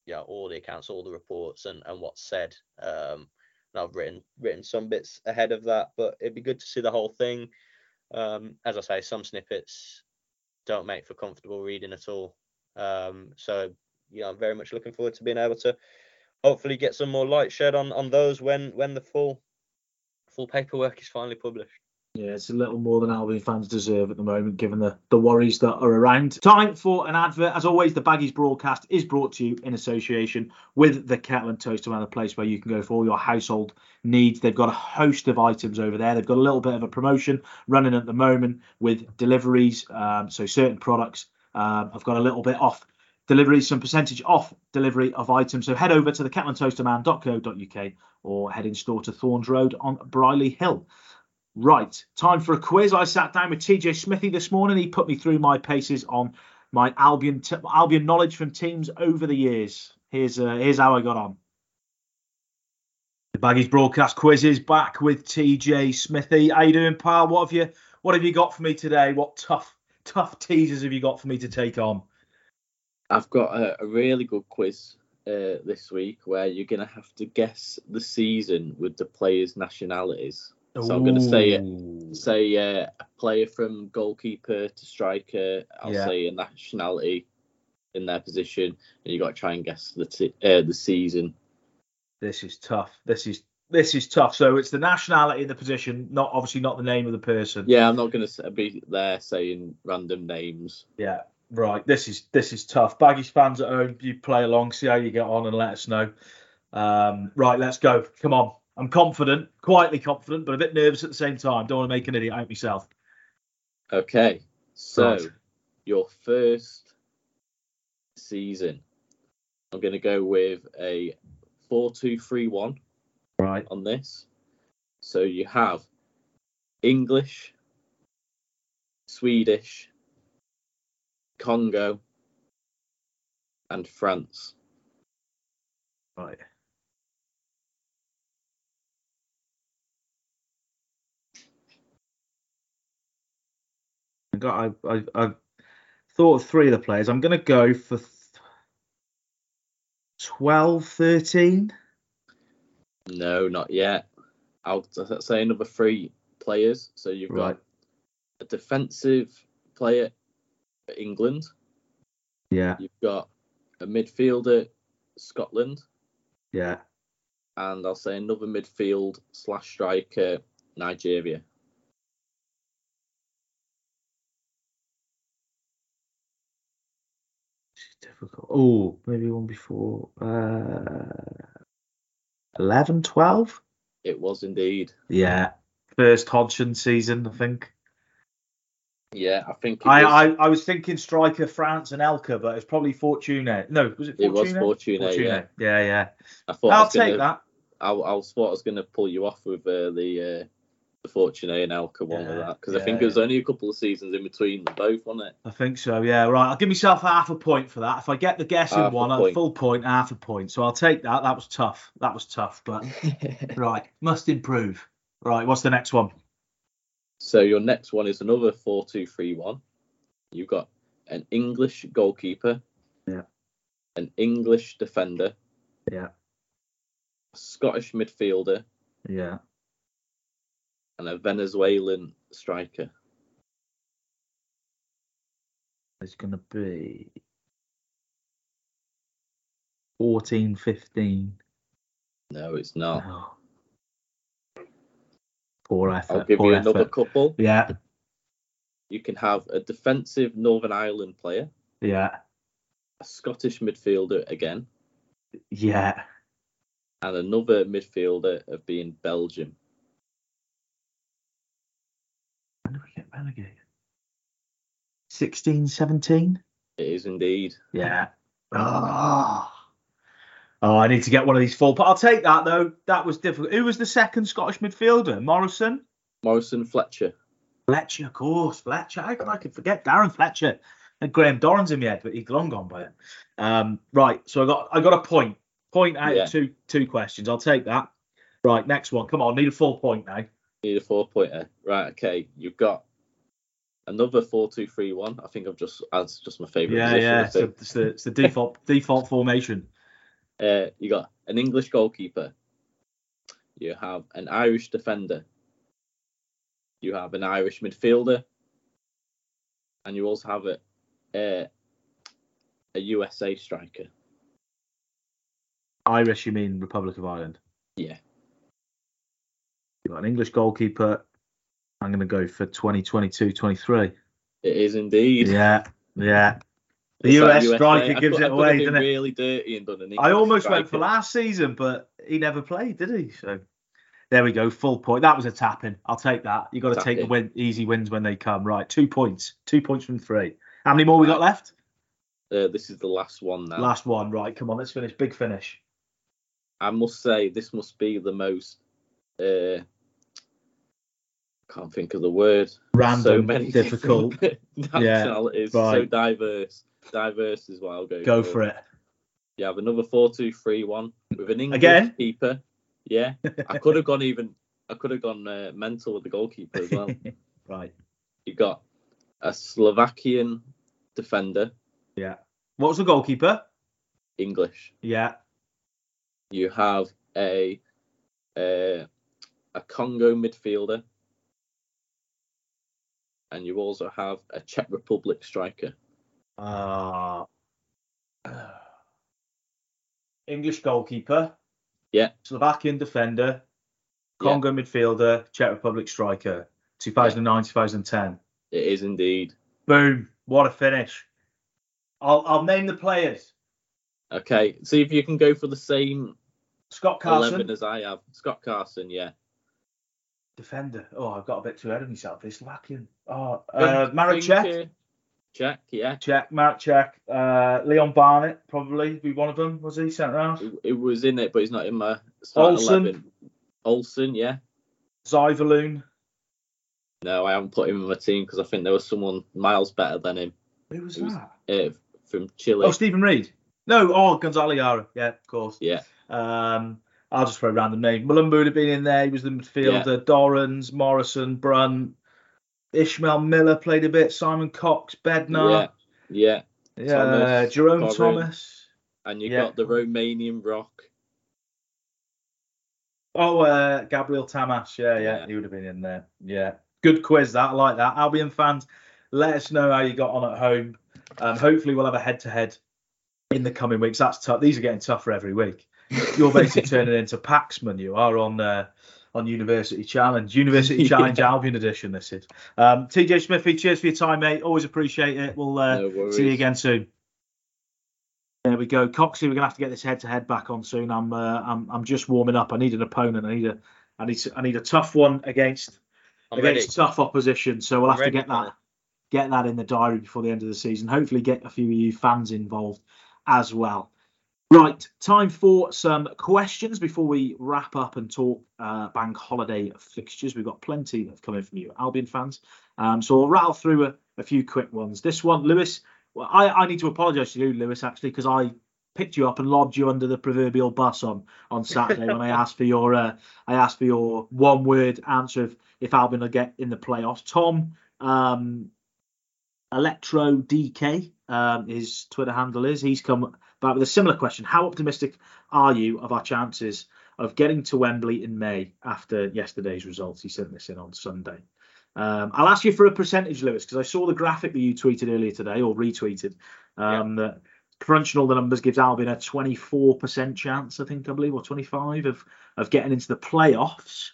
you know all the accounts, all the reports, and and what's said. Um, and I've written written some bits ahead of that, but it'd be good to see the whole thing. Um, as I say, some snippets don't make for comfortable reading at all. Um, so you know, I'm very much looking forward to being able to hopefully get some more light shed on on those when when the full full paperwork is finally published. Yeah, it's a little more than Albion fans deserve at the moment, given the, the worries that are around. Time for an advert. As always, the Baggies broadcast is brought to you in association with the Kettle and Toaster Man, a place where you can go for all your household needs. They've got a host of items over there. They've got a little bit of a promotion running at the moment with deliveries. Um, so certain products um, I've got a little bit off delivery, some percentage off delivery of items. So head over to the kettleandtoasterman.co.uk or head in store to Thorns Road on Brierley Hill. Right, time for a quiz. I sat down with TJ Smithy this morning. He put me through my paces on my Albion t- Albion knowledge from teams over the years. Here's uh, here's how I got on. The Baggies broadcast quiz is back with TJ Smithy. How you doing, pal? What have you What have you got for me today? What tough tough teasers have you got for me to take on? I've got a, a really good quiz uh, this week where you're going to have to guess the season with the players' nationalities. So I'm going to say it. Say uh, a player from goalkeeper to striker. I'll Yeah. say a nationality in their position, and you got to try and guess the t- uh, the season. This is tough. This is this is tough. So it's the nationality, in the position, not obviously not the name of the person. Yeah, I'm not going to be there saying random names. Yeah, right. This is this is tough. Baggies fans at home, you play along, see how you get on, and let us know. Um, right, let's go. Come on. I'm confident, quietly confident, but a bit nervous at the same time. Don't want to make an idiot out of myself. Okay, so Right. your first season, I'm going to go with a four-two-three-one Right. on this. So you have English, Swedish, Congo, and France. Right. Got. I, I, I thought of three of the players. I'm going to go for th- 12, 13. No, not yet. I'll say another three players. So you've Right. got a defensive player for England. Yeah, You've got a midfielder Scotland, yeah. and I'll say another midfield slash striker Nigeria. Difficult. Oh, maybe one before. Uh, 11, 12? It was indeed. Yeah. First Hodgson season, I think. Yeah, I think it I, was, I, I was thinking striker France and Anelka, but it's probably Fortune. No, was it Fortune? It was Fortune, yeah. yeah, yeah. I thought I I'll was take gonna, that. I, I was thought I was going to pull you off with uh, the uh, the Fortune and Anelka one with that because I yeah, think it was only a couple of seasons in between them both, wasn't it? I think so. Yeah, right. I'll give myself half a point for that. If I get the guess in Half one, a point. full point, half a point. So I'll take that. That was tough. That was tough, but *laughs* right, must improve. Right, what's the next one? So your next one is another four-two-three-one. You've got an English goalkeeper, Yeah. an English defender, Yeah, Scottish midfielder, yeah. And a Venezuelan striker. It's going to be 14, 15. No, it's not. Oh. Poor effort. I'll give poor you another couple. Yeah, You can have a defensive Northern Ireland player, yeah, a Scottish midfielder again, yeah. and another midfielder of being Belgium. Relegated? 16, 17? It is indeed. Yeah. Oh. oh, I need to get one of these full. But I'll take that though. That was difficult. Who was the second Scottish midfielder? Morrison? Morrison Fletcher. Fletcher, of course. Fletcher. How could I could forget Darren Fletcher? And Graham Dorrans in my head, but he's long gone by it. Um, right. So I got I got a point. Point out Yeah. of two two questions. I'll take that. Right, next one. Come on, need a full point now. Need a four pointer. Right, okay. You've got another four-two-three-one. I think I've just that's just my favourite Yeah, position. yeah. I It's the, it's the, it's the default *laughs* default formation. Uh, you got an English goalkeeper. You have an Irish defender. You have an Irish midfielder, and you also have a a, a USA striker. Irish, you mean Republic of Ireland? Yeah. You've got an English goalkeeper. I'm going to go for 2022 23. It is indeed. Yeah, yeah. The that US striker I gives could- it away, doesn't it? Really dirty and done I almost went for last season, but he never played, did he? So there we go, full point. That was a tapping. I'll take that. You got to take the win, easy wins when they come. Right, two points, two points from three. How many more we got left? Uh, this is the last one now. Last one. Right, come on, let's finish. Big finish. I must say this must be the most. Uh, can't think of the word. Random, so many *laughs* difficult. nationalities, so right. diverse. Diverse is what I'll go. Go for it. You have another four-two-three-one with an English Again? keeper. Yeah, I could have gone even. I could have gone uh, mental with the goalkeeper as well. *laughs* right. you got a Slovakian defender, Yeah. What was the goalkeeper? English. Yeah. You have a a, a Congo midfielder, and you also have a Czech Republic striker. Uh, English goalkeeper. Yeah. Slovakian defender. Yeah. Congo midfielder. Czech Republic striker. 2009, 2010. It is indeed. Boom. What a finish. I'll, I'll name the players. Okay, see if you can go for the same Scott Carson. eleven as I have. Scott Carson, yeah. Defender. Oh, I've got a bit too ahead of myself. He's Slovakian. Oh, uh, Marek uh, yeah. Čech. Marek Čech. Uh, Leon Barnett, probably be one of them. Was he centre half? It, it was in it, but he's not in my starting Olsson. Olsson, yeah. Zuiverloon. No, I haven't put him in my team because I think there was someone miles better than him Who was- that? uh, from Chile. Oh, Steven Reid. No, oh, Gonzalo Jara. Yeah, of course. yeah, Um, I'll just throw a random name. Mulumbu would have been in there. He was the midfielder. Dorrans, Morrison, Brunt, Ishmael Miller played a bit. Simon Cox, Bednar. Yeah. Yeah, Thomas, Jerome. Thomas. And you Yeah. got the Romanian Rock. Oh, uh, Gabriel Tamas. Yeah, yeah, Yeah. he would have been in there. Yeah, good quiz. That I like that. Albion fans, let us know how you got on at home. Um, hopefully, we'll have a head-to-head in the coming weeks. That's tough. These are getting tougher every week. You're basically turning into Paxman. You are on uh, on University Challenge, University *laughs* Challenge Albion edition. This is um, TJ Smithy. Cheers for your time, mate. Always appreciate it. We'll uh, No see you again soon. There we go, Coxie. We're gonna have to get this head-to-head back on soon. I'm uh, I'm I'm just warming up. I need an opponent. I need a I need I need a tough one against I'm ready. against tough opposition. So we'll have to get that get that in the diary before the end of the season. Hopefully, get a few of you fans involved as well. Right, time for some questions before we wrap up and talk uh, bank holiday fixtures. We've got plenty that have come in from you, Albion fans. Um, so I'll rattle through a, a few quick ones. This one, Lewis. Well, I, I need to apologise to you, Lewis, actually, because I picked you up and lobbed you under the proverbial bus on on Saturday when I *laughs* asked for your uh, I asked for your one word answer if, if Albion will get in the playoffs. Tom um, Electro DK, um, his Twitter handle is. He's come back with a similar question. How optimistic are you of our chances of getting to Wembley in May after yesterday's results? He sent this in on Sunday. Um, I'll ask you for a percentage, Lewis, because I saw the graphic that you tweeted earlier today or retweeted. Um, That crunching all the numbers gives Albion a 24% chance, I think, I believe, or 25 of of getting into the playoffs.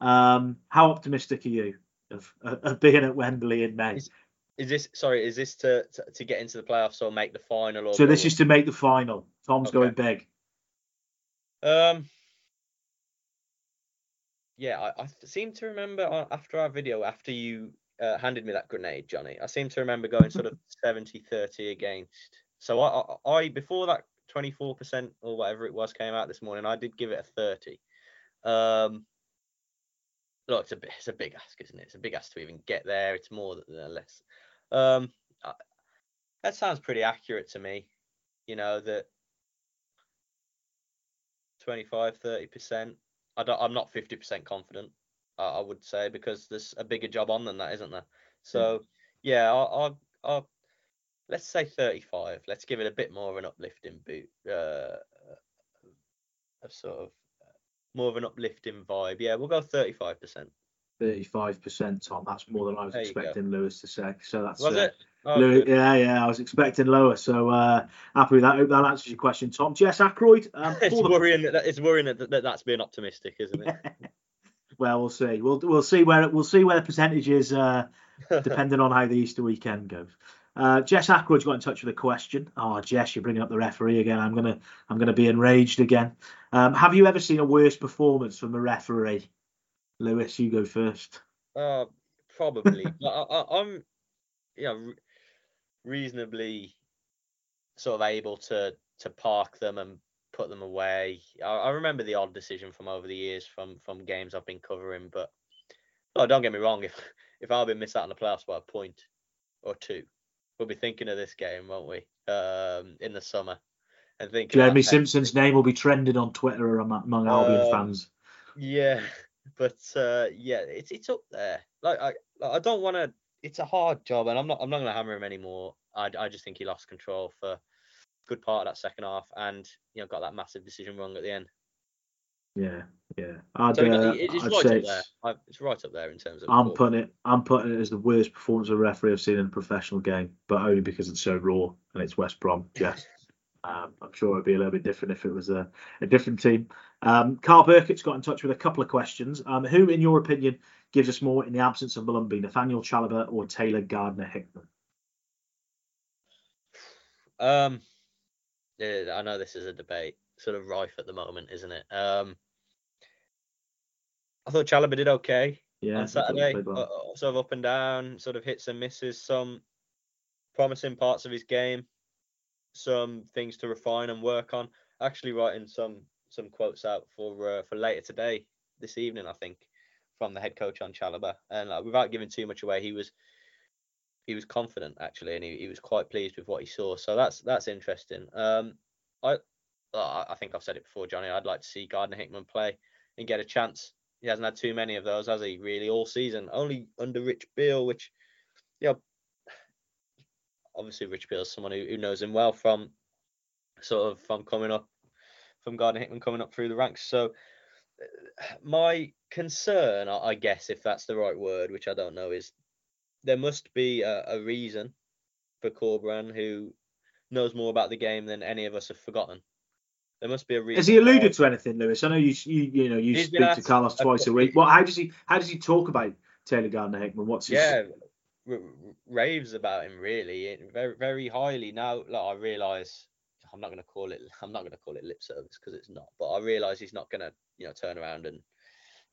Um, how optimistic are you of, of being at Wembley in May? Is- Is this sorry? Is this to, to to get into the playoffs or make the final? Or So this is to make the final. Tom's Okay. going big. Um. Yeah, I, I seem to remember after our video, after you uh, handed me that grenade, Jonny, I seem to remember going sort of 70 30 against. So I, I, I before that 24% or whatever it was came out this morning, I did give it a 30. Um, look, it's a, it's a big ask, isn't it? It's a big ask to even get there. It's more than less. Um, that sounds pretty accurate to me. You know, that 25 30% I don't, i'm not 50% confident I, I would say because there's a bigger job on than that isn't there? So yeah I'll, I'll, I'll let's say 35 let's give it a bit more of an uplifting boot uh a sort of uh, more of an uplifting vibe. Yeah we'll go 35% 35%, Tom. That's more than I was There expecting Lewis to say. So that's was uh, it oh, Lew- good. yeah, yeah. I was expecting lower. So uh, happy with that. Hope that answers your question, Tom. Jess Ackroyd. Um, *laughs* it's the- worrying that it's worrying that, that that's being optimistic isn't it *laughs* well, we'll see. We'll we'll see where we'll see where the percentage is, uh, *laughs* depending on how the Easter weekend goes. Uh, Jess Ackroyd's got in touch with a question. Oh, Jess, you're bringing up the referee again. I'm gonna I'm gonna be enraged again. Um, have you ever seen a worse performance from a referee? Lewis, you go first. Uh, probably. *laughs* but I, I, I'm, you know, re- reasonably sort of able to to park them and put them away. I, I remember the odd decision from over the years from from games I've been covering, but oh, don't get me wrong. If *laughs* if Albion miss out on the playoffs by a point or two, we'll be thinking of this game, won't we? Um, in the summer, and thinking Jeremy Simpson's name will be trending on Twitter among, among Albion Um, fans. Yeah, *laughs* but uh, yeah, it's it's up there. Like I I don't want to. It's a hard job, and I'm not I'm not going to hammer him anymore. I I just think he lost control for a good part of that second half, and you know got that massive decision wrong at the end. Yeah, yeah. I'd, So uh, it- it's I'd right up there. I, it's right up there in terms of. I'm putting it. I'm putting it as the worst performance of a referee I've seen in a professional game, but only because it's so raw and it's West Brom. *laughs* Yes, um, I'm sure it'd be a little bit different if it was a, a different team. Um, Carl Burkett's got in touch with a couple of questions. Um, who, in your opinion, gives us more in the absence of Molumby, Nathaniel Chalobah or Taylor Gardner Hickman? Um, yeah, I know this is a debate, sort of rife at the moment, isn't it? Um, I thought Chalobah did okay. Yeah, on Saturday, well. uh, uh, sort of up and down, sort of hits and misses, some promising parts of his game, some things to refine and work on. Actually, writing some some quotes out for uh, for later today, this evening, I think, from the head coach on Chalobah, and uh, without giving too much away, he was he was confident actually, and he, he was quite pleased with what he saw. So that's that's interesting. Um, I uh, I think I've said it before, Jonny. I'd like to see Gardner Hickman play and get a chance. He hasn't had too many of those, has he? Really, all season. Only under Rich Beale, which, you know, obviously Rich Beale's someone who, who knows him well from sort of from coming up from Gardner Hickman coming up through the ranks. So uh, my concern, I guess, if that's the right word, which I don't know, is there must be a, a reason for Corberán, who knows more about the game than any of us have forgotten. There must be a reason. Has he alluded to anything, Lewis? I know you you, you know you He's speak to Carlos twice a week. What? How does he how does he talk about Taylor Gardner Hickman? What's his yeah, r- raves about him really, very very highly. Now, like I realise, I'm not going to call it. *laughs* I'm not going to call it lip service because it's not. But I realise he's not going to, you know, turn around and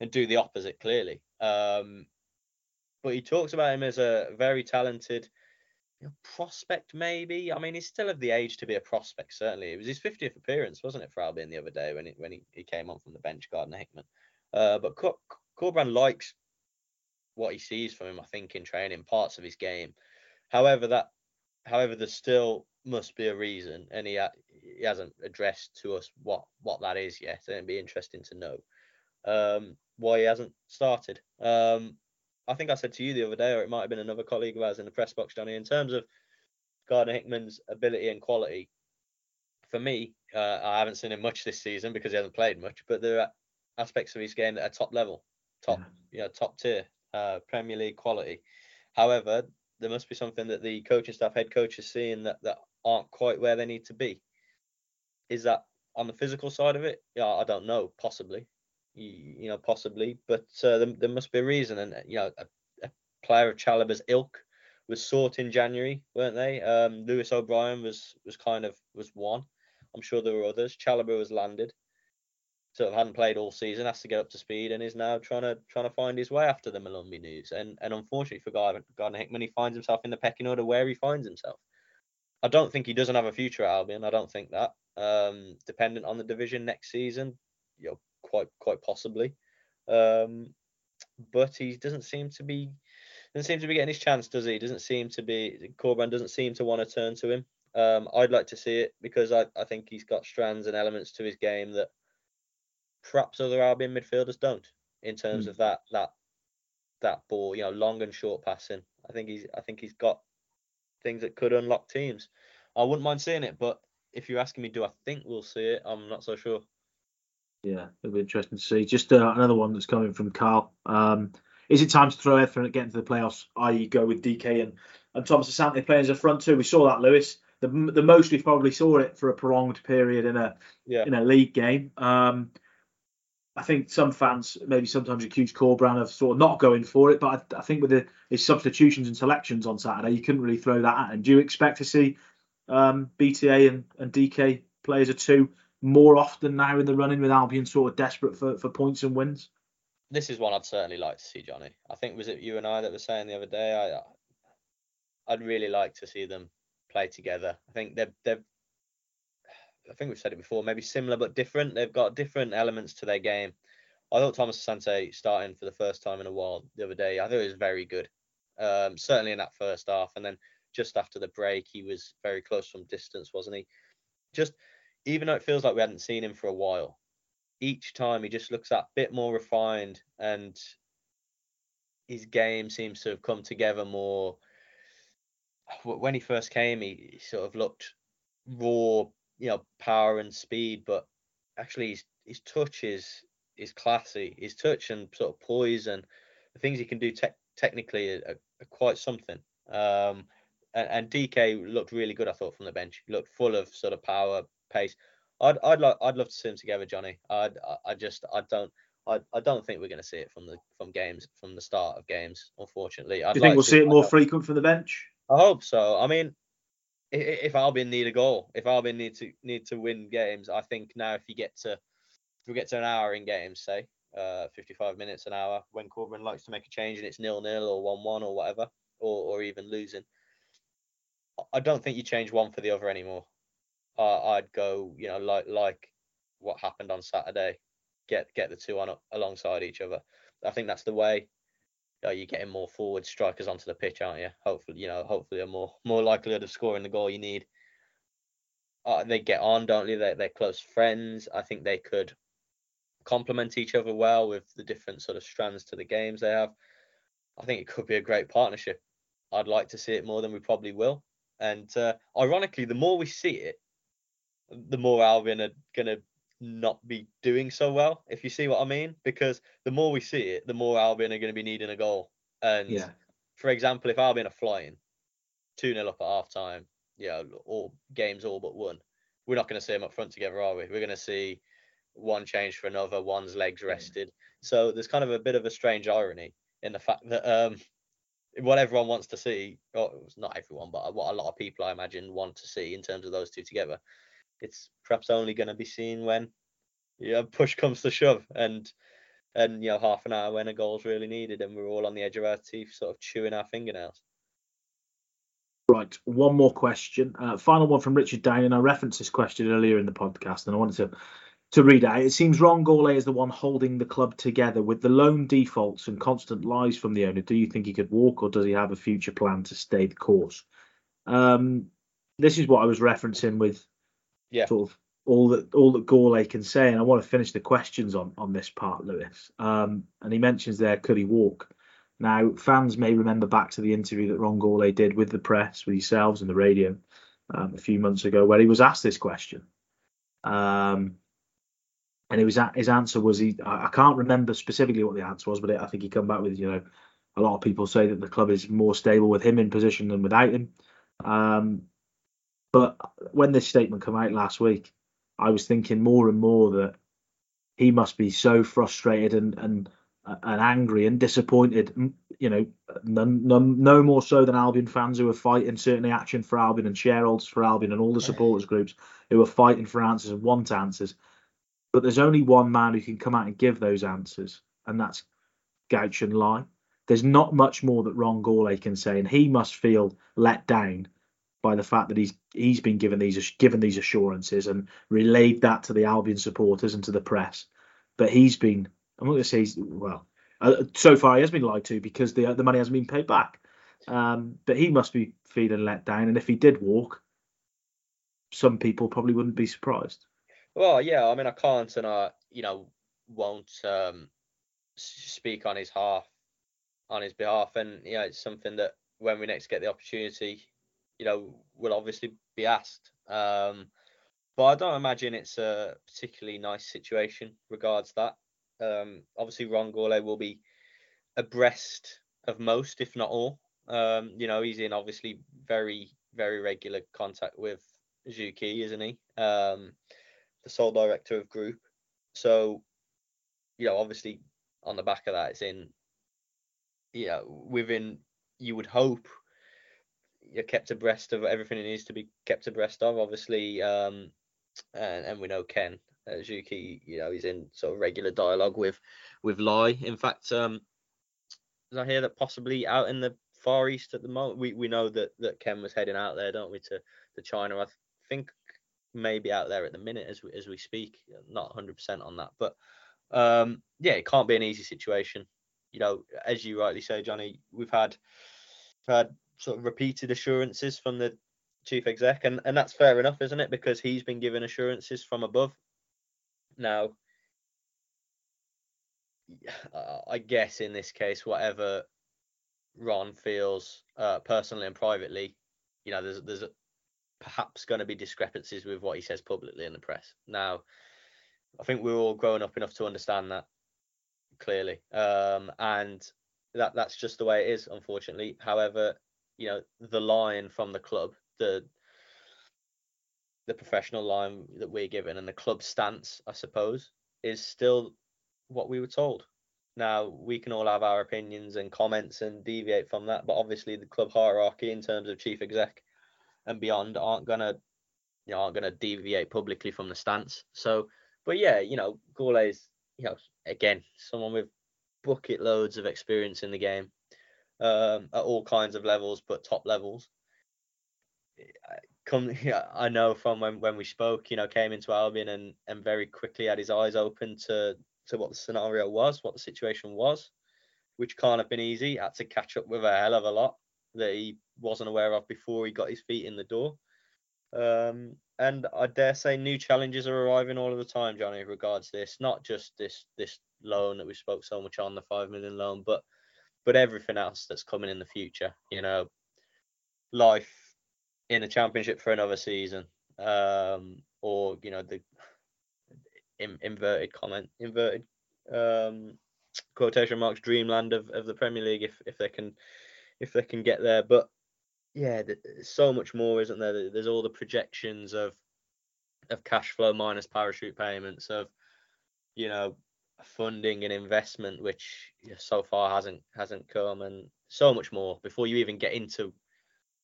and do the opposite. Clearly, um, but he talks about him as a very talented you know, prospect. Maybe. I mean, he's still of the age to be a prospect. Certainly, it was his 50th appearance, wasn't it, for Albion the other day when he when he, he came on from the bench, Gardner Hickman. Uh, but Cor- Corberán likes what he sees from him, I think, in training, parts of his game. However, that however, there still must be a reason, and he ha- he hasn't addressed to us what what that is yet. And it'd be interesting to know um, why he hasn't started. Um, I think I said to you the other day, or it might have been another colleague of ours in the press box, Jonny, in terms of Gardner Hickman's ability and quality. For me, uh, I haven't seen him much this season because he hasn't played much, but there are aspects of his game that are top level, top, you know, top tier, uh, Premier League quality. However, there must be something that the coaching staff, head coach, is seeing that that aren't quite where they need to be. Is that on the physical side of it? Yeah, I don't know. Possibly, you, you know, possibly, but uh, there, there must be a reason. And you know, a, a player of Chalobah's ilk was sought in January, weren't they? Um, Lewis O'Brien was was kind of was one. I'm sure there were others. Chalobah was landed, sort of hadn't played all season, has to get up to speed, and is now trying to trying to find his way after the Molumby news. And and unfortunately for Gardner, Gardner Hickman, he finds himself in the pecking order where he finds himself. I don't think he doesn't have a future at Albion. I don't think that. Um, dependent on the division next season, you know, quite quite possibly. Um, but he doesn't seem to be doesn't seem to be getting his chance, does he? Doesn't seem to be Corberán doesn't seem to want to turn to him. Um, I'd like to see it because I, I think he's got strands and elements to his game that perhaps other Albion midfielders don't in terms Hmm. of that that that ball, you know, long and short passing. I think he's I think he's got things that could unlock teams. I wouldn't mind seeing it, but if you're asking me, do I think we'll see it? I'm not so sure. Yeah, it'll be interesting to see. Just uh, another one that's coming from Carl. Um, is it time to throw everything at getting to the playoffs, i.e., go with DK and, and Thomas Asante playing as a front two? We saw that, Lewis. The, the most we probably saw it for a prolonged period in a Yeah. in a league game. Um, I think some fans maybe sometimes accuse Corberán of sort of not going for it, but I, I think with the, his substitutions and selections on Saturday, you couldn't really throw that at him. Do you expect to see um, BTA and, and DK players a two more often now in the running with Albion sort of desperate for, for points and wins? This is one I'd certainly like to see, Jonny. I think was it you and I that were saying the other day. I I'd really like to see them play together. I think they've they've I think we've said it before, maybe similar but different. They've got different elements to their game. I thought Thomas Asante starting for the first time in a while the other day. I thought it was very good. Um, certainly in that first half, and then just after the break, he was very close from distance, wasn't he? Just even though it feels like we hadn't seen him for a while, each time he just looks that bit more refined, and his game seems to have come together more. When he first came, he sort of looked raw, you know, power and speed, but actually his his touch is is classy. His touch and sort of poise and the things he can do tech technically are, are quite something. Um, and, and DK looked really good, I thought, from the bench. He looked full of sort of power, pace. I'd I'd like I'd love to see them together, Jonny. I'd I- I just I don't I, I don't think we're going to see it from the from games from the start of games. Unfortunately, I'd Do you think like we'll see it more frequent from the bench? I hope so. I mean, i- i- if Albion need a goal, if Albion need to need to win games, I think now if you get to if we get to an hour in games, say uh, 55 minutes an hour, when Corberán likes to make a change and it's nil nil or one one or whatever, or or even losing, I- don't think you change one for the other anymore. Uh, I'd go, you know, like like what happened on Saturday, get get the two on alongside each other. I think that's the way uh, you're getting more forward strikers onto the pitch, aren't you? Hopefully, you know, hopefully a more more likelihood of scoring the goal you need. Uh, they get on, don't they? They're, they're close friends. I think they could complement each other well with the different sort of strands to the games they have. I think it could be a great partnership. I'd like to see it more than we probably will. And uh, ironically, the more we see it, the more Albion are gonna not be doing so well. If you see what I mean, because the more we see it, the more Albion are going to be needing a goal. And Yeah. for example, if Albion are flying two 0 up at half time, you know, all games all but one, we're not going to see them up front together, are we? We're going to see one change for another, one's legs rested. So there's kind of a bit of a strange irony in the fact that um, what everyone wants to see, or it's not everyone, but what a lot of people I imagine want to see in terms of those two together, it's perhaps only going to be seen when you know, push comes to shove and and you know half an hour when a goal's really needed and we're all on the edge of our teeth sort of chewing our fingernails Right, one more question. Uh, final one from Richard Down, and I referenced this question earlier in the podcast, and I wanted to to read out. It seems Ron Gourlay is the one holding the club together with the loan defaults and constant lies from the owner. Do you think he could walk, or does he have a future plan to stay the course? Um, this is what I was referencing with Yeah. sort of all that all that Gourlay can say, and I want to finish the questions on on this part, Lewis. Um, and he mentions there, could he walk? Now, fans may remember back to the interview that Ron Gourlay did with the press, with yourselves and the radio um, a few months ago, where he was asked this question. Um, and it was his answer was he. I can't remember specifically what the answer was, but I think he come back with you know, a lot of people say that the club is more stable with him in position than without him. Um, but when this statement came out last week, I was thinking more and more that he must be so frustrated and and and angry and disappointed. You know, no more so than Albion fans who are fighting certainly action for Albion and shareholders for Albion and all the supporters groups who are fighting for answers and want answers. But there's only one man who can come out and give those answers, and that's Guochuan Lai. There's not much more that Ron Gourlay can say, and he must feel let down by the fact that he's he's been given these given these assurances and relayed that to the Albion supporters and to the press. But he's been I'm not going to say he's well uh, so far he has been lied to because the the money hasn't been paid back. Um, but he must be feeling let down, and if he did walk, some people probably wouldn't be surprised. well yeah i mean i can't and i you know won't um speak on his half on his behalf and you know it's something that when we next get the opportunity you know will obviously be asked. Um but i don't imagine it's a particularly nice situation regards that. Um obviously ron Gourlay will be abreast of most if not all. Um you know he's in obviously very very regular contact with Zuki, isn't he? Um the sole director of group. So you know obviously on the back of that it's in you know within you would hope you're kept abreast of everything it needs to be kept abreast of obviously um and, and we know ken uh, Zuki, you know he's in sort of regular dialogue with with Lai. in fact um i hear that possibly out in the far east at the moment we we know that that ken was heading out there don't we to to china. I think maybe out there at the minute as we as we speak. Not 100% on that but um yeah it can't be an easy situation. You know as you rightly say Jonny we've had had sort of repeated assurances from the chief exec and and that's fair enough isn't it? Because he's been given assurances from above. Now i guess in this case whatever ron feels uh personally and privately you know there's there's perhaps going to be discrepancies with what he says publicly in the press. Now I think we're all grown up enough to understand that clearly, um, and that that's just the way it is, unfortunately. However, you know the line from the club, the the professional line that we're given, and the club stance, I suppose, is still what we were told. Now we can all have our opinions and comments and deviate from that, but obviously the club hierarchy in terms of chief exec and beyond aren't gonna you know aren't gonna deviate publicly from the stance. So but yeah, you know, Gourlay's, you know, again, someone with bucket loads of experience in the game um, at all kinds of levels, but top levels. Come, *laughs* I know from when, when we spoke, you know, came into Albion and, and very quickly had his eyes open to to what the scenario was, what the situation was, which can't have been easy. Had to catch up with a hell of a lot that he wasn't aware of before he got his feet in the door. Um, and I dare say new challenges are arriving all of the time, Jonny, regards this. Not just this this loan that we spoke so much on, the five million loan, but but everything else that's coming in the future. You know, life in a championship for another season, um, or you know the in, inverted comment, inverted um, quotation marks dreamland of, of the Premier League if if they can if they can get there. But yeah, so much more, isn't there? There's all the projections of of cash flow minus parachute payments of you know funding and investment which so far hasn't hasn't come and so much more before you even get into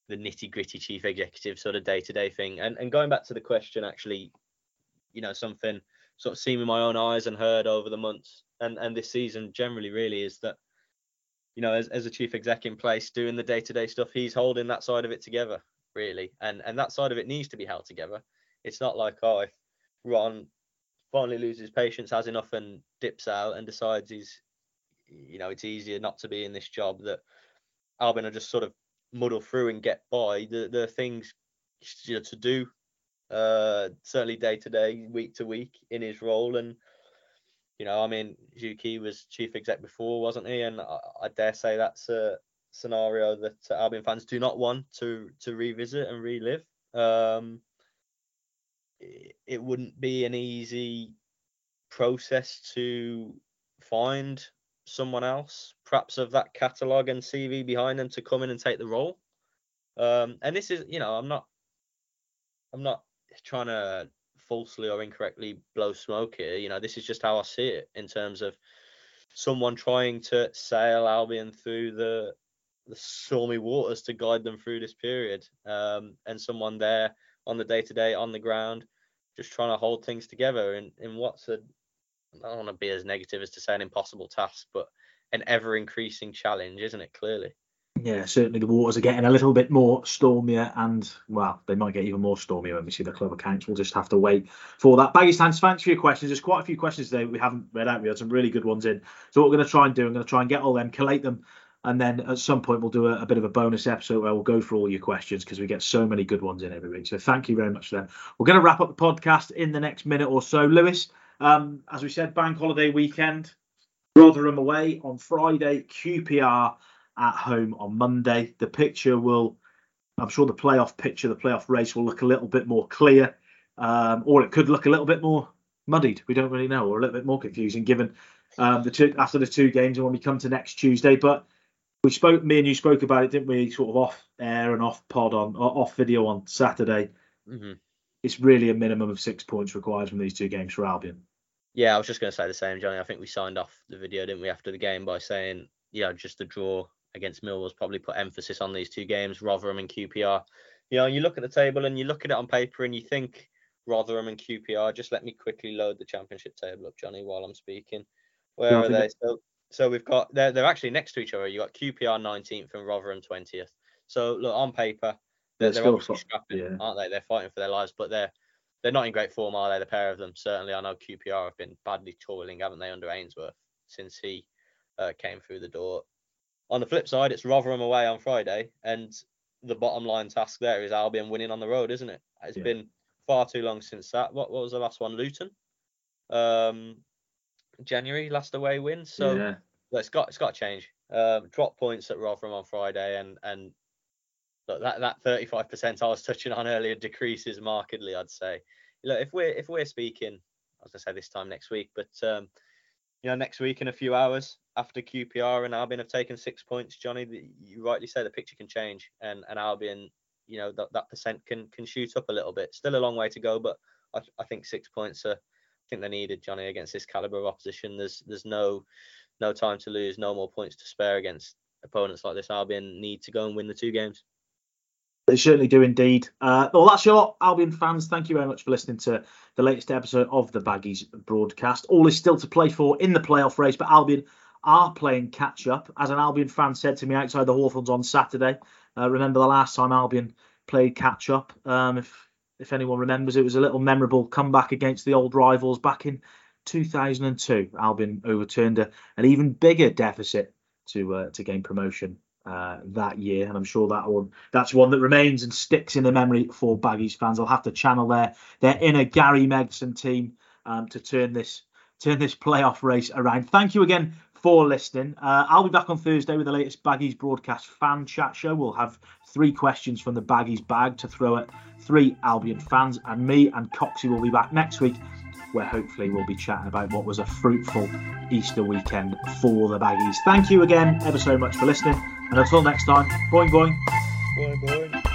the nitty gritty chief executive sort of day to day thing. And and going back to the question actually you know something sort of seen with my own eyes and heard over the months and and this season generally really is that you know as, as a chief exec in place doing the day to day stuff he's holding that side of it together really. And and that side of it needs to be held together. It's not like oh if Ron finally loses patience, has enough, and dips out and decides he's, you know, it's easier not to be in this job. That Albion will just sort of muddle through and get by. The the things you know, to do, uh, certainly day to day, week to week in his role, and you know, I mean, Xu Ke was chief exec before, wasn't he? And I, I dare say that's a scenario that Albion fans do not want to to revisit and relive. Um, it wouldn't be an easy process to find someone else, perhaps of that catalogue and CV behind them to come in and take the role. Um, and this is, you know, I'm not, I'm not trying to falsely or incorrectly blow smoke here. You know, this is just how I see it in terms of someone trying to sail Albion through the the stormy waters to guide them through this period, um, and someone there on the day to day on the ground, just trying to hold things together in, in what's a I don't want to be as negative as to say an impossible task, but an ever increasing challenge, isn't it? Clearly. Yeah, certainly the waters are getting a little bit more stormier, and well, they might get even more stormier when we see the club accounts. We'll just have to wait for that. Baggy stands, thanks for your questions. There's quite a few questions today we haven't read out. We had some really good ones in. So what we're going to try and do, I'm going to try and get all them, collate them, and then at some point we'll do a, a, bit of a bonus episode where we'll go through all your questions because we get so many good ones in every week. So thank you very much for that. We're going to wrap up the podcast in the next minute or so. Lewis, um, as we said, bank holiday weekend, Rotherham away on Friday, QPR at home on Monday. The picture will, I'm sure the playoff picture, the playoff race will look a little bit more clear, um, or it could look a little bit more muddied. We don't really know, or a little bit more confusing given um, the two after the two games and when we come to next Tuesday. But we spoke, me and you spoke about it, didn't we? Sort of off air and off pod on, off video on Saturday. Mm-hmm. It's really a minimum of six points required from these two games for Albion. Yeah, I was just going to say the same, Jonny. I think we signed off the video, didn't we, after the game by saying, yeah, just the draw against Millwall's probably put emphasis on these two games, Rotherham and QPR. You know, you look at the table and you look at it on paper and you think Rotherham and QPR. Just let me quickly load the championship table up, Jonny, while I'm speaking. Where are they? So so we've got they're they're actually next to each other. You got QPR 19th and Rotherham 20th. So look on paper, they're, they're obviously scrapping, yeah. aren't they? They're fighting for their lives, but they're they're not in great form, are they? The pair of them. Certainly, I know QPR have been badly toiling, haven't they, under Ainsworth since he uh, came through the door. On the flip side, it's Rotherham away on Friday, and the bottom line task there is Albion winning on the road, isn't it? It's yeah. been far too long since that. What, what was the last one? Luton. Um, January last away win. So yeah. it's got it's got to change. Um, drop points at Rotherham on Friday, and and look, that that 35% I was touching on earlier decreases markedly. I'd say. Look, if we're if we're speaking, as I was gonna say this time next week, but um, you know, next week in a few hours after QPR and Albion have taken six points, Jonny, you rightly say the picture can change, and and Albion, you know, that that percent can can shoot up a little bit. Still a long way to go, but I, I think six points are think they needed Jonny against this caliber of opposition. There's there's no no time to lose, no more points to spare against opponents like this. Albion need to go and win the two games. They certainly do indeed. Uh, well, that's your Albion fans. Thank you very much for listening to the latest episode of the Baggies broadcast. All is still to play for in the playoff race, but Albion are playing catch up. As an Albion fan said to me outside the Hawthorns on Saturday, uh, remember the last time Albion played catch up? Um, if if anyone remembers, it was a little memorable comeback against the old rivals back in 2002. Albion overturned a, an even bigger deficit to uh, to gain promotion uh, that year, and I'm sure that one that's one that remains and sticks in the memory for Baggies fans. They'll have to channel their their inner Gary Megson team um, to turn this turn this playoff race around. Thank you again for listening. Uh, I'll be back on Thursday with the latest Baggies broadcast fan chat show. We'll have three questions from the Baggies bag to throw at three Albion fans, and me and Coxie will be back next week, where hopefully we'll be chatting about what was a fruitful Easter weekend for the Baggies. Thank you again ever so much for listening, and until next time, boing boing. Boing, boing.